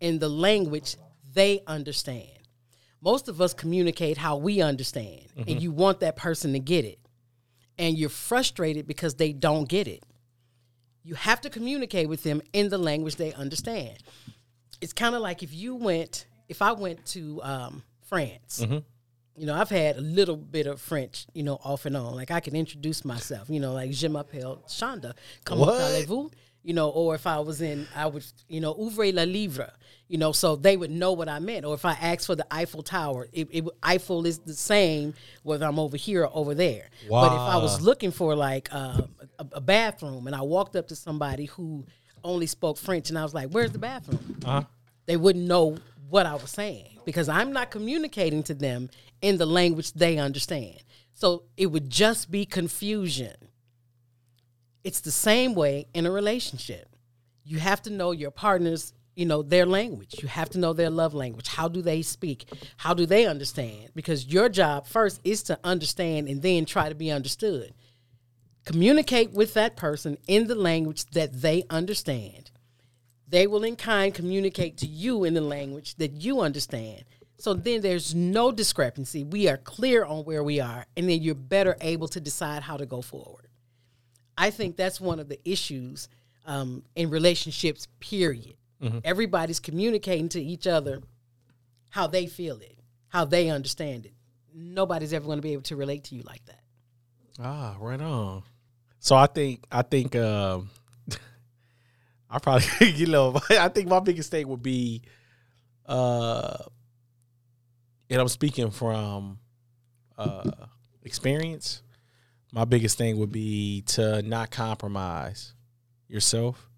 [SPEAKER 3] in the language they understand. Most of us communicate how we understand, and you want that person to get it and you're frustrated because they don't get it. You have to communicate with them in the language they understand. It's kind of like if you went, if I went to um, France, you know, I've had a little bit of French, you know, off and on. Like I can introduce myself, you know, like Je m'appelle Shonda. Comment allez-vous? You know, or if I was in, I would, you know, ouvrez la livre, you know, so they would know what I meant. Or if I asked for the Eiffel Tower, it, it Eiffel is the same whether I'm over here or over there. But if I was looking for like uh, a, a bathroom and I walked up to somebody who only spoke French and I was like, "Where's the bathroom?" They wouldn't know what I was saying because I'm not communicating to them in the language they understand. So it would just be confusion. It's the same way in a relationship. You have to know your partner's, you know, their language. You have to know their love language. How do they speak? How do they understand? Because your job first is to understand and then try to be understood. Communicate with that person in the language that they understand. They will in kind communicate to you in the language that you understand. So then there's no discrepancy. We are clear on where we are, and then you're better able to decide how to go forward. I think that's one of the issues um, in relationships, period. Everybody's communicating to each other how they feel it, how they understand it. Nobody's ever going to be able to relate to you like that.
[SPEAKER 2] Ah, right on. So I think I think um I probably you know I think my biggest thing would be uh and I'm speaking from uh experience. My biggest thing would be to not compromise yourself.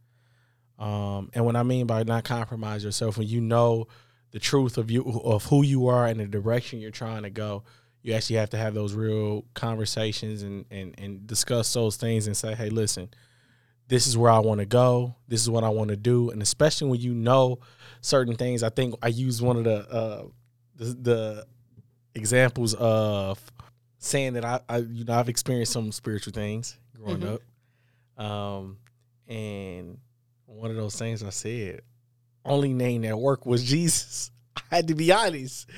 [SPEAKER 2] Um and what I mean by not compromise yourself when you know the truth of you of who you are and the direction you're trying to go you actually have to have those real conversations and and, and discuss those things and say hey listen this is where i want to go this is what i want to do and especially when you know certain things i think i use one of the uh the, the examples of saying that I, I you know i've experienced some spiritual things growing up um and one of those things I said, only name that worked was Jesus. I had to be honest.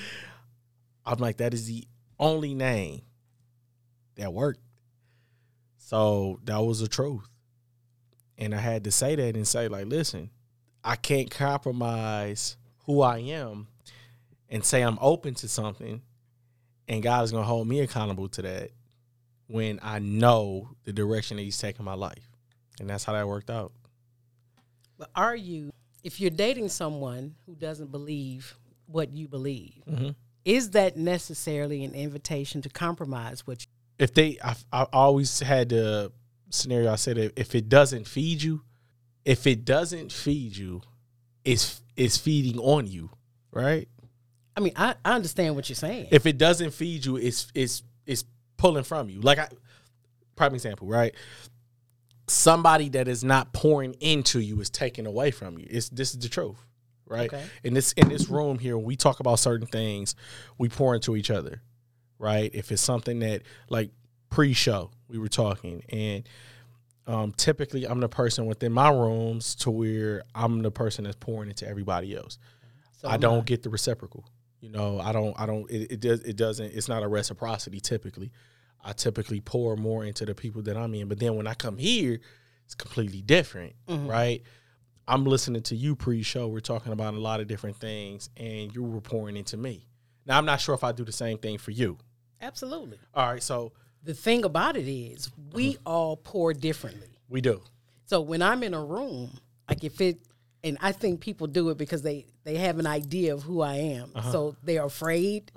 [SPEAKER 2] I'm like, that is the only name that worked. So that was the truth. And I had to say that and say, like, listen, I can't compromise who I am and say I'm open to something and God is gonna hold me accountable to that when I know the direction that He's taking my life. And that's how that worked out.
[SPEAKER 3] But are you, if you're dating someone who doesn't believe what you believe,
[SPEAKER 2] Mhm.
[SPEAKER 3] is that necessarily an invitation to compromise what you?
[SPEAKER 2] If they, I, I always had the scenario. I said, if, if it doesn't feed you, if it doesn't feed you, it's it's feeding on you, right?
[SPEAKER 3] I mean, I, I understand what you're saying.
[SPEAKER 2] If it doesn't feed you, it's it's it's pulling from you. Like I, prime example, right? Somebody that is not pouring into you is taking away from you. It's this is the truth, right?
[SPEAKER 3] Okay.
[SPEAKER 2] In this in this room here, when we talk about certain things, we pour into each other, right? If it's something that like pre-show, we were talking, and um, typically I'm the person within my rooms to where I'm the person that's pouring into everybody else.
[SPEAKER 3] So
[SPEAKER 2] I don't get the reciprocal. You know, I don't. I don't. It, it does. It doesn't. It's not a reciprocity. Typically, I typically pour more into the people that I'm in. But then when I come here, it's completely different, mm-hmm. right? I'm listening to you pre-show. We're talking about a lot of different things, and you were pouring into me. Now I'm not sure if I do the same thing for you.
[SPEAKER 3] Absolutely.
[SPEAKER 2] All right, so
[SPEAKER 3] The thing about it is, we mm-hmm. all pour differently.
[SPEAKER 2] we do.
[SPEAKER 3] So when I'm in a room, like if it, and I think people do it because they they have an idea of who I am, so they're afraid,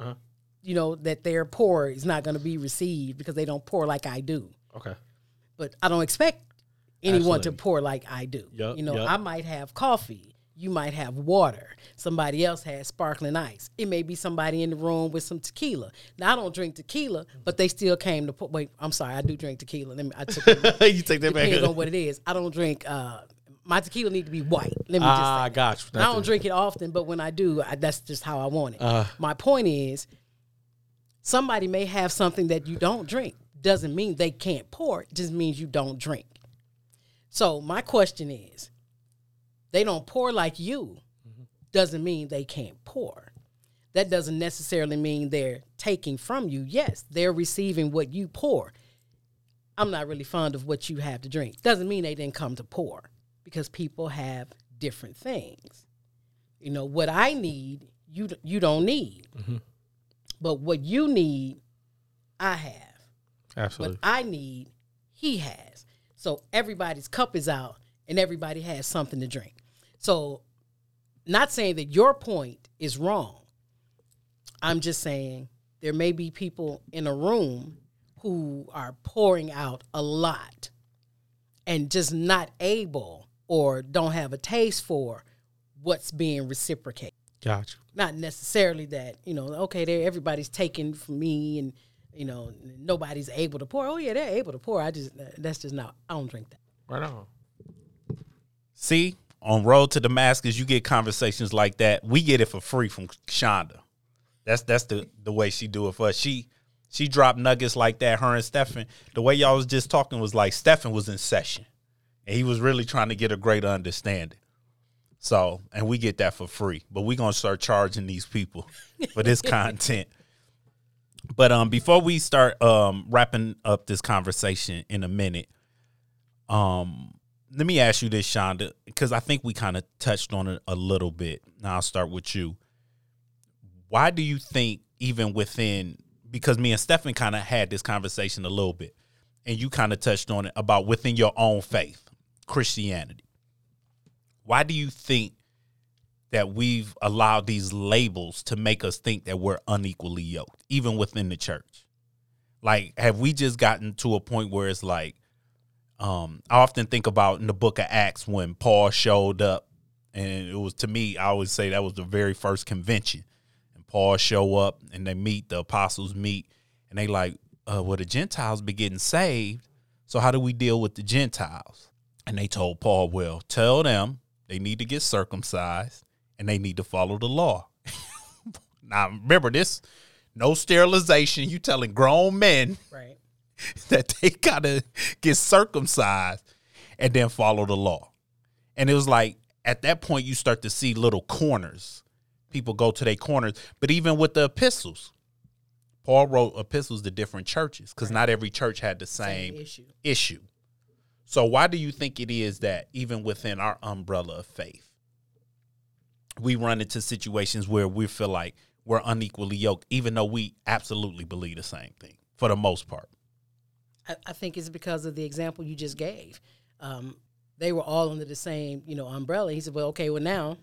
[SPEAKER 3] you know, that their pour is not going to be received because they don't pour like I do.
[SPEAKER 2] Okay.
[SPEAKER 3] But I don't expect anyone to pour like I do.
[SPEAKER 2] Yup,
[SPEAKER 3] you know,
[SPEAKER 2] yup.
[SPEAKER 3] I might have coffee. You might have water. Somebody else has sparkling ice. It may be somebody in the room with some tequila. Now I don't drink tequila, but they still came to pour. Wait, I'm sorry, I do drink tequila. Let me. I took
[SPEAKER 2] you take that back.
[SPEAKER 3] depends on what it is. I don't drink. Uh, my tequila need to be white. Let me just.
[SPEAKER 2] Ah,
[SPEAKER 3] say.
[SPEAKER 2] I
[SPEAKER 3] don't drink it often, but when I do, I, that's just how I want it.
[SPEAKER 2] Uh.
[SPEAKER 3] My point is, somebody may have something that you don't drink. Doesn't mean they can't pour. It just means you don't drink. So my question is, they don't pour like you. Doesn't mean they can't pour. That doesn't necessarily mean they're taking from you. Yes, they're receiving what you pour. I'm not really fond of what you have to drink. Doesn't mean they didn't come to pour because people have different things. You know, what I need, you you don't need. Mm-hmm. But what you need, I have.
[SPEAKER 2] Absolutely.
[SPEAKER 3] What I need, he has. So everybody's cup is out and everybody has something to drink. So not saying that your point is wrong. I'm just saying there may be people in a room who are pouring out a lot and just not able or don't have a taste for what's being reciprocated
[SPEAKER 2] Got you.
[SPEAKER 3] not necessarily that you know okay there everybody's taking from me and you know nobody's able to pour oh yeah they're able to pour i just that's just not i don't drink that
[SPEAKER 2] Right on.
[SPEAKER 1] See, on Road to Damascus, you get conversations like that. We get it for free from Shonda. That's that's the the way she do it for us. She she dropped nuggets like that. Her and Stefan. The way y'all was just talking was like Stefan was in session, and he was really trying to get a greater understanding. So, and we get that for free, but we're gonna start charging these people for this content. But um, before we start um wrapping up this conversation in a minute, um, let me ask you this, Shonda, because I think we kind of touched on it a little bit. Now I'll start with you. Why do you think, even within, because me and Stefan kind of had this conversation a little bit, and you kind of touched on it about within your own faith, Christianity. Why do you think that we've allowed these labels to make us think that we're unequally yoked, even within the church? Like, have we just gotten to a point where it's like, um, I often think about in the book of Acts when Paul showed up, and it was to me, I always say that was the very first convention. And Paul show up and they meet, the apostles meet, and they like, uh, well, the Gentiles be getting saved. So how do we deal with the Gentiles? And they told Paul, well, tell them they need to get circumcised and they need to follow the law. now remember this, no sterilization. You telling grown men
[SPEAKER 3] right
[SPEAKER 1] that they gotta get circumcised. and then follow the law. And it was like at that point you start to see little corners. People go to their corners. But even with the epistles, Paul wrote epistles to different churches because not every church had the same,
[SPEAKER 3] Same issue.
[SPEAKER 1] issue. So why do you think it is that even within our umbrella of faith, we run into situations where we feel like we're unequally yoked, even though we absolutely believe the same thing for the most part?
[SPEAKER 3] I, think it's because of the example you just gave. Um, they were all under the same, you know, umbrella. He said, "Well, okay, well now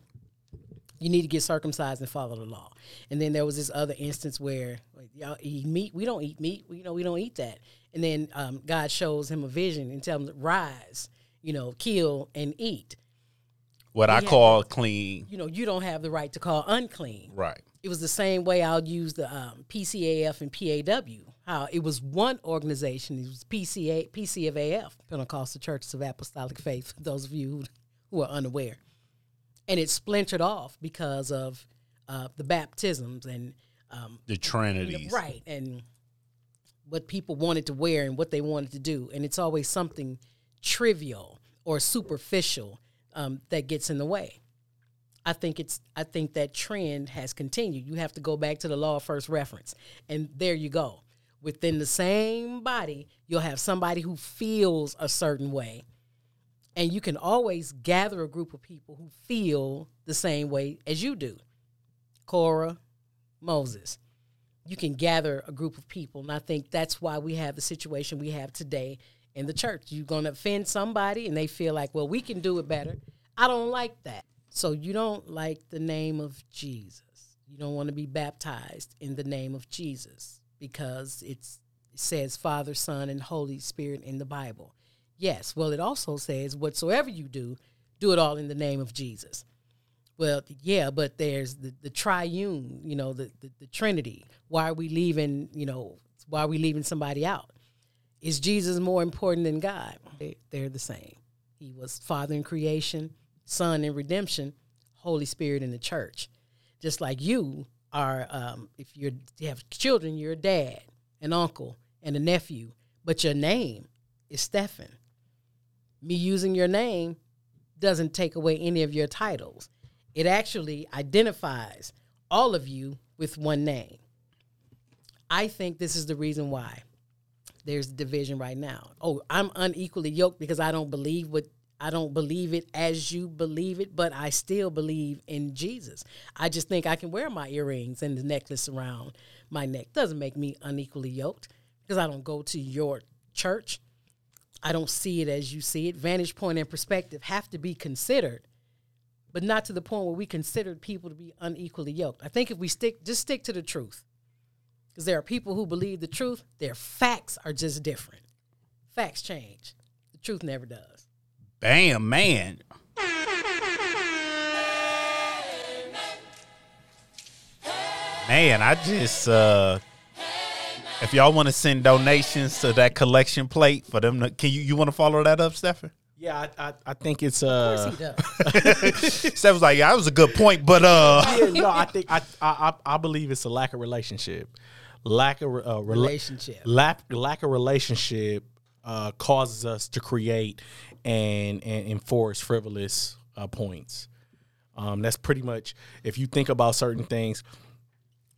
[SPEAKER 3] you need to get circumcised and follow the law." And then there was this other instance where y'all eat meat. We don't eat meat. We, you know, we don't eat that. And then um, God shows him a vision and tells him, to "Rise, you know, kill and eat."
[SPEAKER 1] What I
[SPEAKER 3] Yeah.
[SPEAKER 1] call clean,
[SPEAKER 3] You know, you don't have the right to call unclean.
[SPEAKER 1] right?
[SPEAKER 3] it was the same way I'll use the um, PCAF and PAW. How it was one organization. It was PCA, PCFAF, Pentecostal Churches of Apostolic Faith. For those of you who, who are unaware, and it splintered off because of uh, the baptisms and um,
[SPEAKER 1] The
[SPEAKER 3] you know, right and what people wanted to wear and what they wanted to do, and it's always something trivial or superficial um, that gets in the way. I think it's I think that trend has continued. You have to go back to the law of first reference. And there you go. Within the same body, you'll have somebody who feels a certain way. And you can always gather a group of people who feel the same way as you do. Korah, Moses. You can gather a group of people. And I think that's why we have the situation we have today in the church. You're going to offend somebody and they feel like, well, we can do it better. I don't like that. So you don't like the name of Jesus. You don't want to be baptized in the name of Jesus because it says Father, Son, and Holy Spirit in the Bible. Yes. Well, it also says, whatsoever you do, do it all in the name of Jesus. Well, yeah, but there's the, the triune, you know, the, the, the Trinity. Why are we leaving, you know, why are we leaving somebody out? Is Jesus more important than God? They, they're the same. He was Father in creation, Son in redemption, Holy Spirit in the church. Just like you are, um, if you have children, you're a dad, an uncle, and a nephew, but your name is Stephen. Me using your name doesn't take away any of your titles. It actually identifies all of you with one name. I think this is the reason why there's division right now. Oh, I'm unequally yoked because I don't believe what I don't believe it as you believe it, but I still believe in Jesus. I just think I can wear my earrings and the necklace around my neck. Doesn't make me unequally yoked because I don't go to your church. I don't see it as you see it. Vantage point and perspective have to be considered, but not to the point where we consider people to be unequally yoked. I think if we stick, just stick to the truth, because there are people who believe the truth. Their facts are just different. Facts change. The truth never does.
[SPEAKER 1] Bam, man. Man, I just uh if y'all want to send donations to that collection plate for them to, can you you want to follow that up, Stephen?
[SPEAKER 2] Yeah, I, I, I think it's
[SPEAKER 3] Of
[SPEAKER 2] uh
[SPEAKER 3] course he does.
[SPEAKER 1] Steph was like, yeah, that was a good point, but uh
[SPEAKER 2] yeah, no, I think I, I I I believe it's a lack of relationship, lack of uh, rela-
[SPEAKER 3] Relationship.
[SPEAKER 2] lack lack of relationship uh, causes us to create and and enforce frivolous uh, points. Um, that's pretty much if you think about certain things.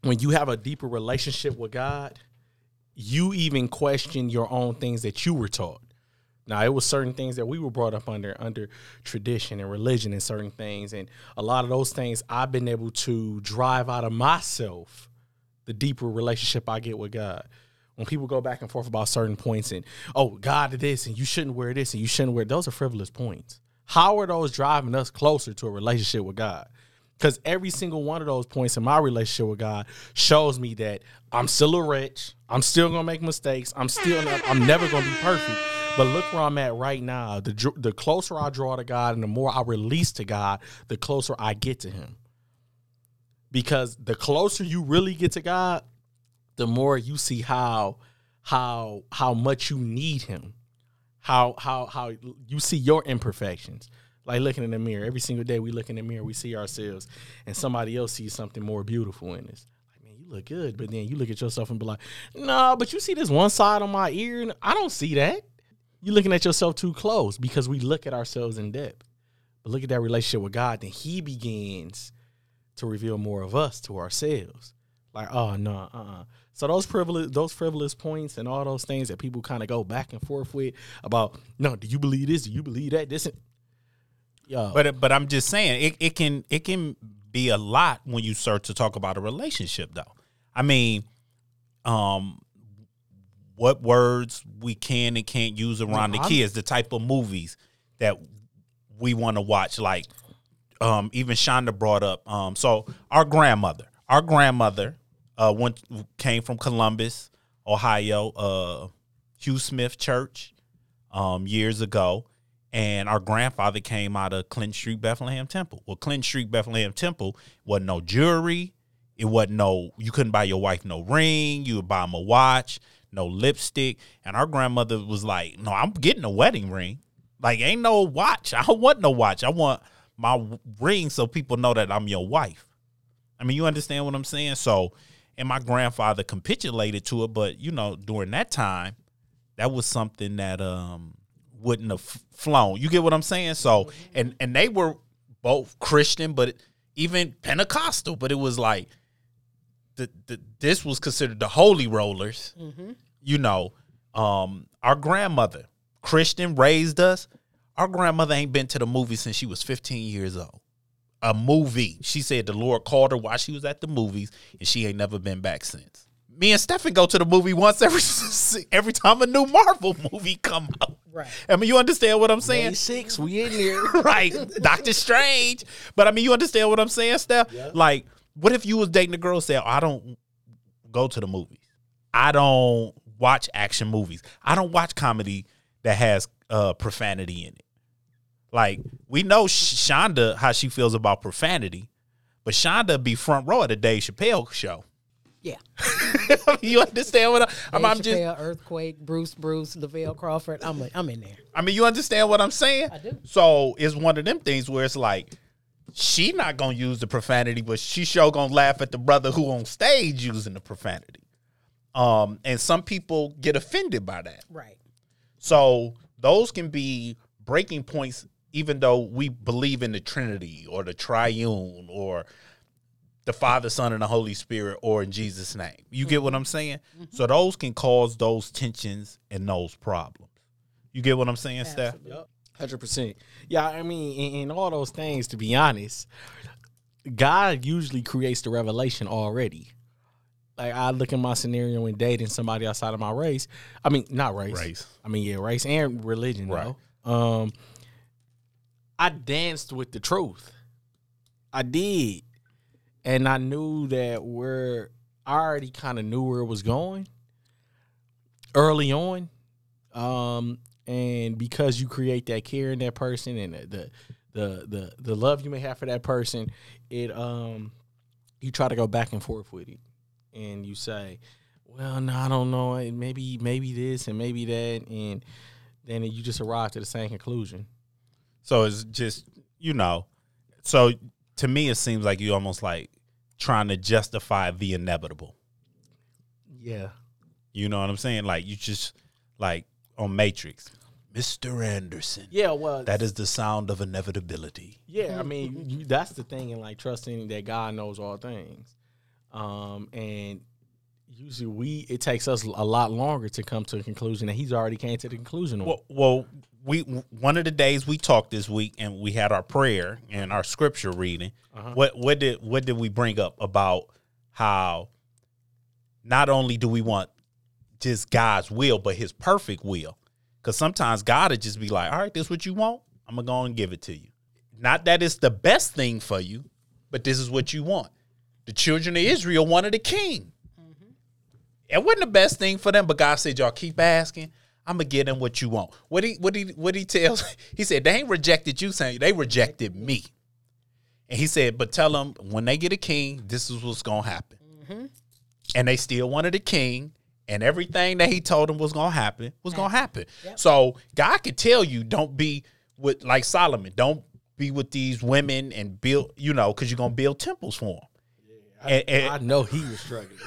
[SPEAKER 2] When you have a deeper relationship with God, you even question your own things that you were taught. Now it was certain things that we were brought up under under tradition and religion and certain things, and a lot of those things I've been able to drive out of myself the deeper relationship I get with God. When people go back and forth about certain points and oh God this and you shouldn't wear this and you shouldn't wear those are frivolous points. How are those driving us closer to a relationship with God? Because every single one of those points in my relationship with God shows me that I'm still a wretch. I'm still gonna make mistakes. I'm still I'm never gonna be perfect. But look where I'm at right now. The the closer I draw to God and the more I release to God, the closer I get to Him. Because the closer you really get to God, the more you see how how how much you need Him. How how how you see your imperfections like looking in the mirror every single day we look in the mirror we see ourselves and somebody else sees something more beautiful in us look good but then you look at yourself and be like no but you see this one side on my ear and i don't see that you're looking at yourself too close because we look at ourselves in depth. But look at that relationship with God, then He begins to reveal more of us to ourselves. Like, oh no, uh, uh So those frivolous, those frivolous points and all those things that people kind of go back and forth with about, no, do you believe this? Do you believe that? This, and,
[SPEAKER 1] yo. But but I'm just saying, it, it can it can be a lot when you start to talk about a relationship, though. I mean, um, what words we can and can't use around no, the kids, the type of movies that we want to watch. Like, um, even Shonda brought up. Um, so our grandmother, our grandmother, uh, went came from Columbus, Ohio, uh, Hugh Smith Church, um, years ago, and our grandfather came out of Clinton Street Bethlehem Temple. Well, Clinton Street Bethlehem Temple wasn't no jewelry. It wasn't no. You couldn't buy your wife no ring. You would buy him a watch, no lipstick. And our grandmother was like, "No, I'm getting a wedding ring." Like, ain't no watch. I don't want no watch. I want my ring so people know that I'm your wife. I mean, you understand what I'm saying? So, and my grandfather capitulated to it, but you know, during that time, that was something that um wouldn't have flown. You get what I'm saying? So, and and they were both Christian, but even Pentecostal, but it was like the, the this was considered the holy rollers. Mm-hmm. You know, um, our grandmother Christian raised us. Our grandmother ain't been to the movie since she was 15 years old. A movie. She said the Lord called her while she was at the movies, and she ain't never been back since. Me and Stephen go to the movie once every every time a new Marvel movie come out. Right. I mean, you understand what I'm saying? May
[SPEAKER 2] six, we in there.
[SPEAKER 1] right. Doctor Strange. But I mean, you understand what I'm saying, Steph? Yeah. Like, what if you was dating a girl say, I don't go to the movies. I don't watch action movies. I don't watch comedy that has uh, profanity in it. Like we know Shonda how she feels about profanity, but Shonda be front row at the Dave Chappelle show.
[SPEAKER 3] Yeah,
[SPEAKER 1] you understand what I,
[SPEAKER 3] am I'm just earthquake, Bruce, Bruce, Lavell Crawford. I'm like, I'm in there.
[SPEAKER 1] I mean, you understand what I'm saying?
[SPEAKER 3] I do.
[SPEAKER 1] So it's one of them things where it's like she not gonna use the profanity, but she sure gonna laugh at the brother who on stage using the profanity. Um, and some people get offended by that.
[SPEAKER 3] Right.
[SPEAKER 1] So those can be breaking points, even though we believe in the Trinity or the triune or the Father, Son, and the Holy Spirit, or in Jesus' name. You get what I'm saying? Mm-hmm. So those can cause those tensions and those problems. You get what I'm saying, Steph?
[SPEAKER 2] Yep. Hundred percent. Yeah, I mean, in, in, all those things, to be honest, God usually creates the revelation already like I look at my scenario when dating somebody outside of my race. I mean, not race.
[SPEAKER 1] Race.
[SPEAKER 2] I mean, yeah, race and religion. Right. Though. Um, I danced with the truth. I did, and I knew that where I already kind of knew where it was going early on. Um, and because you create that care in that person and the the the the love you may have for that person, it um you try to go back and forth with it and you say, "Well, no, I don't know. Eh, maybe, maybe this and maybe that," and then you just arrive to the same conclusion.
[SPEAKER 1] So it's just you know, so to me it seems like you almost like trying to justify the inevitable.
[SPEAKER 2] Yeah.
[SPEAKER 1] You know what I'm saying? Like you just like on Matrix. Mr. Anderson.
[SPEAKER 2] Yeah, well,
[SPEAKER 1] that is the sound of inevitability.
[SPEAKER 2] Yeah, I mean, that's the thing in like trusting that God knows all things. Um, and usually we it takes us a lot longer to come to a conclusion and he's already came to the conclusion
[SPEAKER 1] well, well we one of the days we talked this week and we had our prayer and our scripture reading uh-huh. what what did what did we bring up about how not only do we want just god's will but his perfect will? Because sometimes god would just be like all right this what you want i'm gonna go and give it to you. Not that it's the best thing for you but this is what you want the children of Israel wanted a king. Mm-hmm. It wasn't the best thing for them, but God said, Y'all keep asking. I'm gonna get them what you want. What he what he what he tells he said they ain't rejected you, saying they rejected me. And he said, but tell them when they get a king, this is what's gonna happen. Mm-hmm. And they still wanted a king, and everything that he told them was gonna happen was gonna happen. Yep. So God could tell you, don't be with like Solomon, don't be with these women and build, you know, because you're gonna build temples for them.
[SPEAKER 2] I, and, and, I know he was struggling.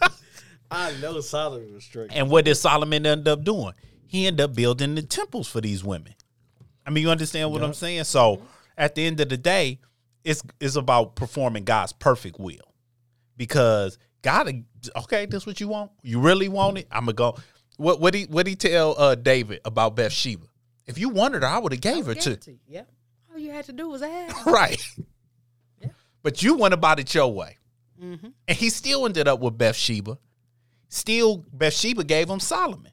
[SPEAKER 2] I know Solomon was struggling.
[SPEAKER 1] And what did Solomon end up doing? he ended up building the temples for these women. I mean, you understand what I'm saying? So at the end of the day, it's it's about performing God's perfect will. Because God, okay, this what you want? You really want it? I'm gonna go. What what he what he tell uh, David about Bathsheba? If you wanted her, I would have gave her to.
[SPEAKER 3] it to you. Yeah. All you had to do was ask.
[SPEAKER 1] Right.
[SPEAKER 3] Yeah.
[SPEAKER 1] But you went about it your way.
[SPEAKER 3] Mm-hmm.
[SPEAKER 1] And he still ended up with Bathsheba. Still, Bathsheba gave him Solomon.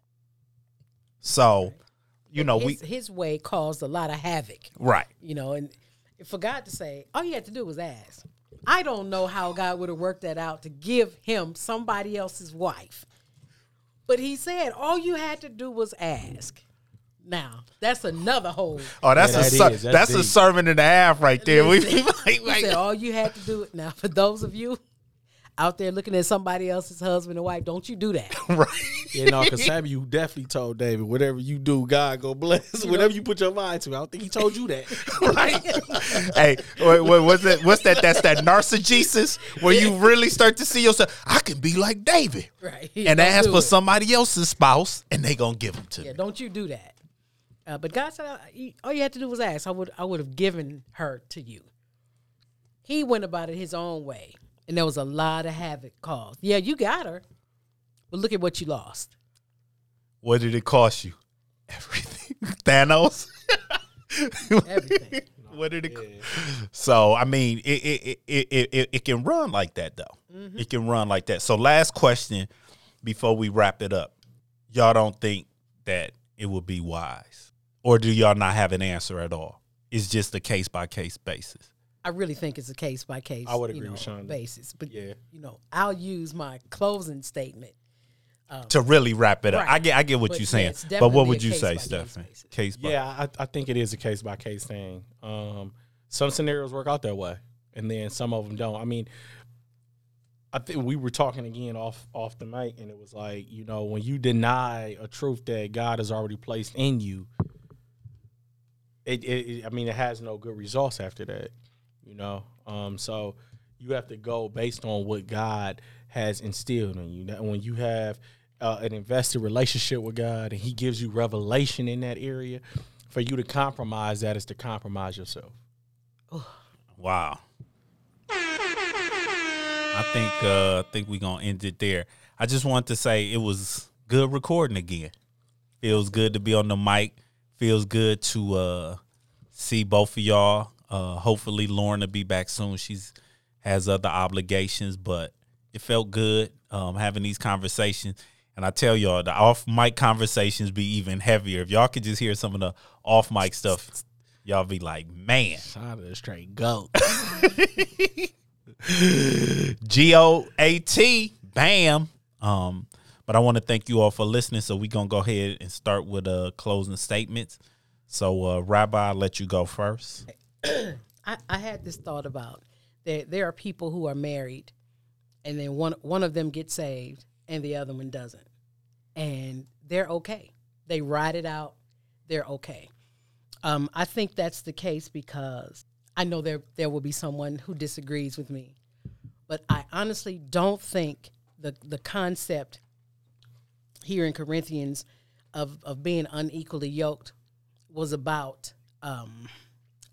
[SPEAKER 1] So, you know,
[SPEAKER 3] his,
[SPEAKER 1] we
[SPEAKER 3] his way caused a lot of havoc.
[SPEAKER 1] right.
[SPEAKER 3] You know, and for God to say, all you had to do was ask. I don't know how God would have worked that out to give him somebody else's wife. But he said all you had to do was ask. Now, that's another whole.
[SPEAKER 1] Oh, that's
[SPEAKER 2] Yeah,
[SPEAKER 1] a
[SPEAKER 2] that
[SPEAKER 1] ser-
[SPEAKER 2] is.
[SPEAKER 1] that's,
[SPEAKER 2] That's
[SPEAKER 1] a sermon and a half right there. We
[SPEAKER 3] Listen,
[SPEAKER 1] like,
[SPEAKER 3] he said all you had to do now for those of you out there looking at somebody else's husband and wife, don't you do that.
[SPEAKER 1] right.
[SPEAKER 2] You know, because Samuel definitely told David, whatever you do, God go bless. You Whatever you put your mind to. I don't think he told you that.
[SPEAKER 1] right. hey, what, what, what's that? What's that? That's that narcissism where you really start to see yourself. I can be like David,
[SPEAKER 3] Right.
[SPEAKER 1] and
[SPEAKER 3] Don't
[SPEAKER 1] ask for
[SPEAKER 3] it.
[SPEAKER 1] somebody else's spouse, and they gonna give them to
[SPEAKER 3] Yeah,
[SPEAKER 1] me.
[SPEAKER 3] don't you do that. Uh, but God said, uh, all you had to do was ask. I would, I would have given her to you. He went about it his own way, and there was a lot of havoc caused. Yeah, you got her, but look at what you lost.
[SPEAKER 1] What did it cost you? Everything. Thanos.
[SPEAKER 3] Everything.
[SPEAKER 1] what did it? co- So I mean, it it, it it it it can run like that though. Mm-hmm. It can run like that. So last question before we wrap it up, y'all don't think that it would be wise, or do y'all not have an answer at all? It's just a case by case basis.
[SPEAKER 3] I really think it's a case by case.
[SPEAKER 2] I would
[SPEAKER 3] you
[SPEAKER 2] agree with
[SPEAKER 3] know,
[SPEAKER 2] Shonda.
[SPEAKER 3] basis. But
[SPEAKER 2] Yeah.
[SPEAKER 3] you know, I'll use my closing statement.
[SPEAKER 1] To really wrap it up,
[SPEAKER 3] Right.
[SPEAKER 1] I get I get what
[SPEAKER 3] But
[SPEAKER 1] you're saying,
[SPEAKER 3] it's
[SPEAKER 1] but what would you say,
[SPEAKER 3] case-by-case
[SPEAKER 1] Stephen? Case by
[SPEAKER 2] Yeah, I, I think it is a case by case thing. Um, some scenarios work out that way, and then some of them don't. I mean, I think we were talking again off off the mic, and it was like you know when you deny a truth that God has already placed in you, it, it, it- I mean it has no good results after that. You know, um, so you have to go based on what God has instilled in you. When you have uh, an invested relationship with God and He gives you revelation in that area, for you to compromise that is to compromise yourself.
[SPEAKER 1] Wow. I think uh I think we're gonna end it there. I just want to say it was good recording again. Feels good to be on the mic. Feels good to uh see both of y'all. Uh hopefully Lauren will be back soon. She's has other obligations, but it felt good um having these conversations. And I tell y'all, the off mic conversations be even heavier. If y'all could just hear some of the off mic stuff, y'all be like, man.
[SPEAKER 2] Shot a straight goat.
[SPEAKER 1] G O A T, bam. Um, but I want to thank you all for listening. So we're gonna go ahead and start with uh closing statements. So uh Rabbi, I'll let you go first.
[SPEAKER 3] I, I had this thought about that there are people who are married and then one one of them gets saved and the other one doesn't. And they're okay. They ride it out. They're okay. Um, I think that's the case because I know there there will be someone who disagrees with me. But I honestly don't think the the concept here in Corinthians of, of being unequally yoked was about um,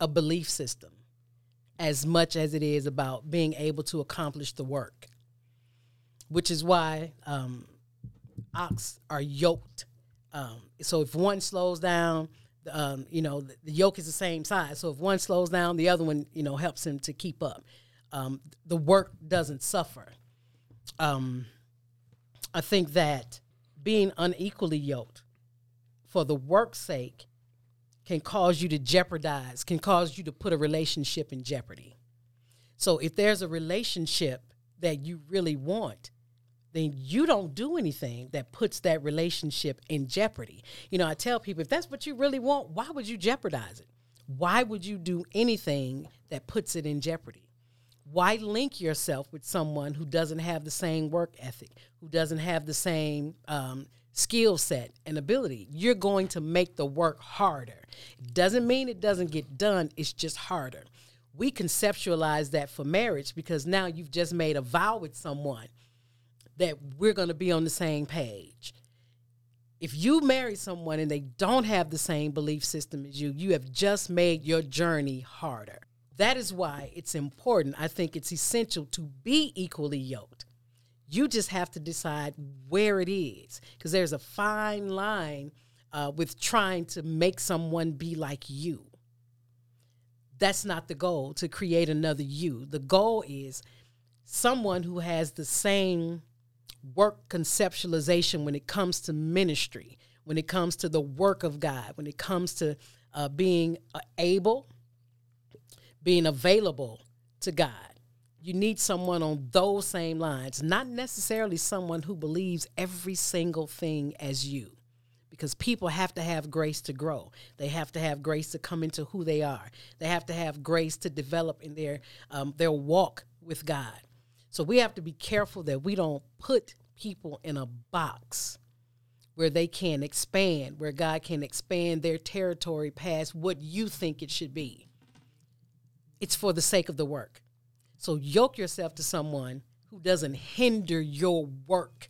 [SPEAKER 3] a belief system as much as it is about being able to accomplish the work, which is why um, ox are yoked. Um, so if one slows down, um, you know, the, the yoke is the same size. So if one slows down, the other one, you know, helps him to keep up. Um, the work doesn't suffer. Um, I think that being unequally yoked for the work's sake can cause you to jeopardize, can cause you to put a relationship in jeopardy. So if there's a relationship that you really want, then you don't do anything that puts that relationship in jeopardy. You know, I tell people if that's what you really want, why would you jeopardize it? Why would you do anything that puts it in jeopardy? Why link yourself with someone who doesn't have the same work ethic, who doesn't have the same um, skill set and ability? You're going to make the work harder. It doesn't mean it doesn't get done, it's just harder. We conceptualize that for marriage because now you've just made a vow with someone that we're going to be on the same page. if you marry someone and they don't have the same belief system as you, you have just made your journey harder. That is why it's important. I think it's essential to be equally yoked. You just have to decide where it is because there's a fine line uh, with trying to make someone be like you. That's not the goal to create another you. The goal is someone who has the same work conceptualization when it comes to ministry, when it comes to the work of God, when it comes to uh, being uh, able, being available to God. You need someone on those same lines, not necessarily someone who believes every single thing as you. Because people have to have grace to grow. They have to have grace to come into who they are. They have to have grace to develop in their um, their walk with God. So we have to be careful that we don't put people in a box where they can expand, where God can expand their territory past what you think it should be. It's for the sake of the work. So yoke yourself to someone who doesn't hinder your work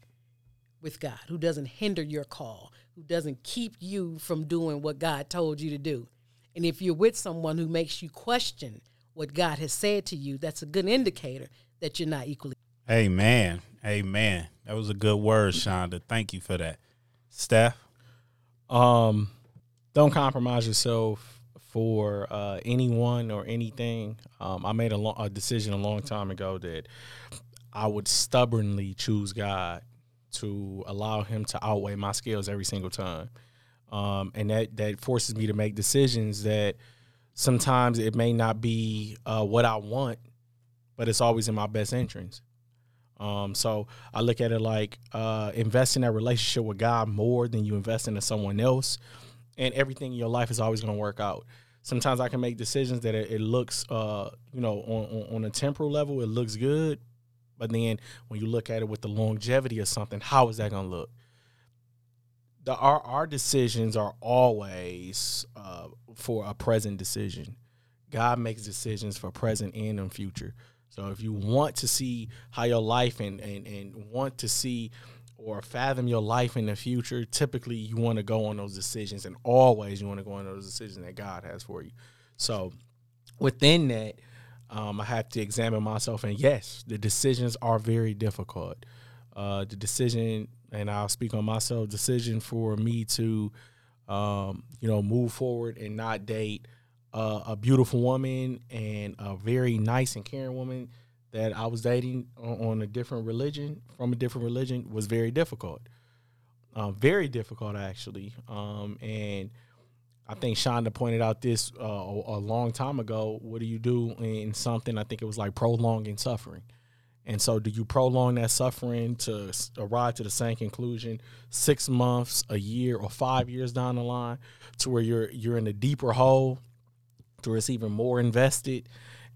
[SPEAKER 3] with God, who doesn't hinder your call, who doesn't keep you from doing what God told you to do. And if you're with someone who makes you question what God has said to you, that's a good indicator that you're not equally.
[SPEAKER 1] Amen. Amen. That was a good word, Shonda. Thank you for that. Steph?
[SPEAKER 2] Um, don't compromise yourself for uh, anyone or anything. Um, I made a, lo- a decision a long time ago that I would stubbornly choose God to allow Him to outweigh my skills every single time, um, and that that forces me to make decisions that sometimes it may not be uh, what I want, but it's always in my best interest. Um, so I look at it like uh, invest in that relationship with God more than you invest into someone else, and everything in your life is always going to work out. Sometimes I can make decisions that it, it looks, uh, you know, on, on, on a temporal level, it looks good, but then when you look at it with the longevity of something, how is that going to look? The our our decisions are always uh, for a present decision. God makes decisions for present and in future. So if you want to see how your life and, and, and want to see or fathom your life in the future, typically you want to go on those decisions and always you want to go on those decisions that God has for you. So within that, um, I have to examine myself and yes, the decisions are very difficult. Uh, the decision, and I'll speak on myself, decision for me to, um, you know, move forward and not date – uh, a beautiful woman and a very nice and caring woman that I was dating on, on a different religion from a different religion was very difficult. Uh, very difficult actually. Um, and I think Shonda pointed out this uh, a, long time ago. What do you do in something? I think it was like prolonging suffering. And so, do you prolong that suffering to arrive to the same conclusion six months, a year, or five years down the line, to where you're you're in a deeper hole to it's even more invested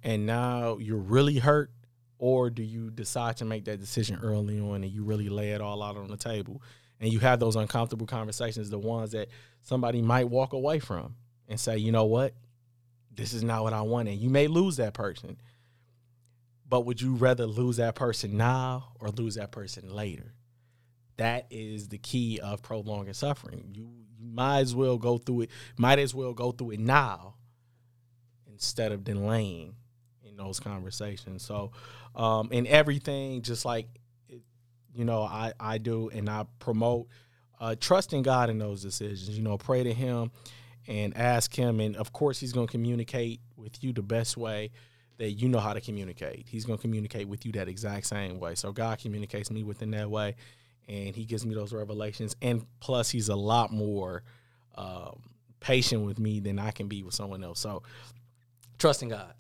[SPEAKER 2] and now you're really hurt or do you decide to make that decision early on and you really lay it all out on the table? And you have those uncomfortable conversations the ones that somebody might walk away from and say you know what? This is not what i want and you may lose that person. But would you rather lose that person now or lose that person later? That is the key of prolonging suffering. You, you might as well go through it might as well go through it now instead of delaying in those conversations. So, um, in everything, just like you know, I I do, and I promote uh, trusting God in those decisions. You know, pray to Him and ask Him, and of course, He's going to communicate with you the best way that you know how to communicate. He's going to communicate with you that exact same way. So God communicates me within that way, and He gives me those revelations. And plus, He's a lot more um, patient with me than I can be with someone else. So trusting God.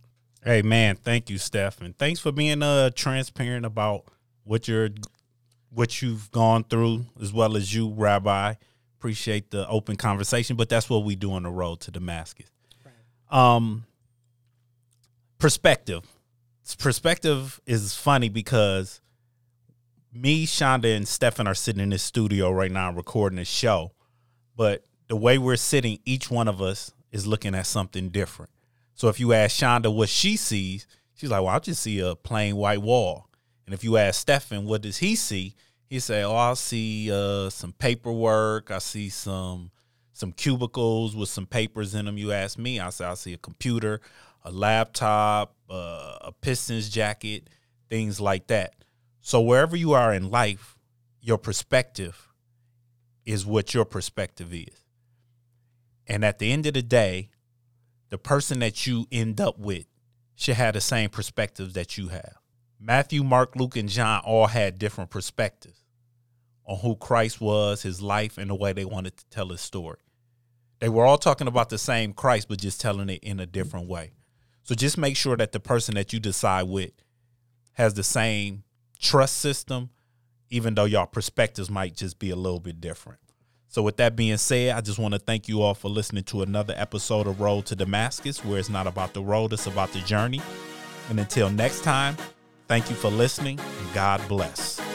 [SPEAKER 1] Hey man, thank you, Steph, and thanks for being uh transparent about what you're what you've gone through, as well as you, Rabbi. Appreciate the open conversation, but that's what we do on the road to Damascus. Right. Um, perspective. Perspective is funny because me, Shonda, and Stefan are sitting in this studio right now recording a show, but the way we're sitting, each one of us is looking at something different. So if you ask Shonda what she sees, she's like, "Well, I just see a plain white wall." And if you ask Stefan what does he see, He say, "Oh, I see uh, some paperwork. I see some some cubicles with some papers in them." You ask me, I say, "I see a computer, a laptop, uh, a Pistons jacket, things like that." So wherever you are in life, your perspective is what your perspective is. And at the end of the day, the person that you end up with should have the same perspectives that you have. Matthew, Mark, Luke, and John all had different perspectives on who Christ was, his life, and the way they wanted to tell his story. They were all talking about the same Christ, but just telling it in a different way. So just make sure that the person that you decide with has the same trust system, even though y'all perspectives might just be a little bit different. So, with that being said, I just want to thank you all for listening to another episode of Road to Damascus, where it's not about the road, it's about the journey. And until next time, thank you for listening and God bless.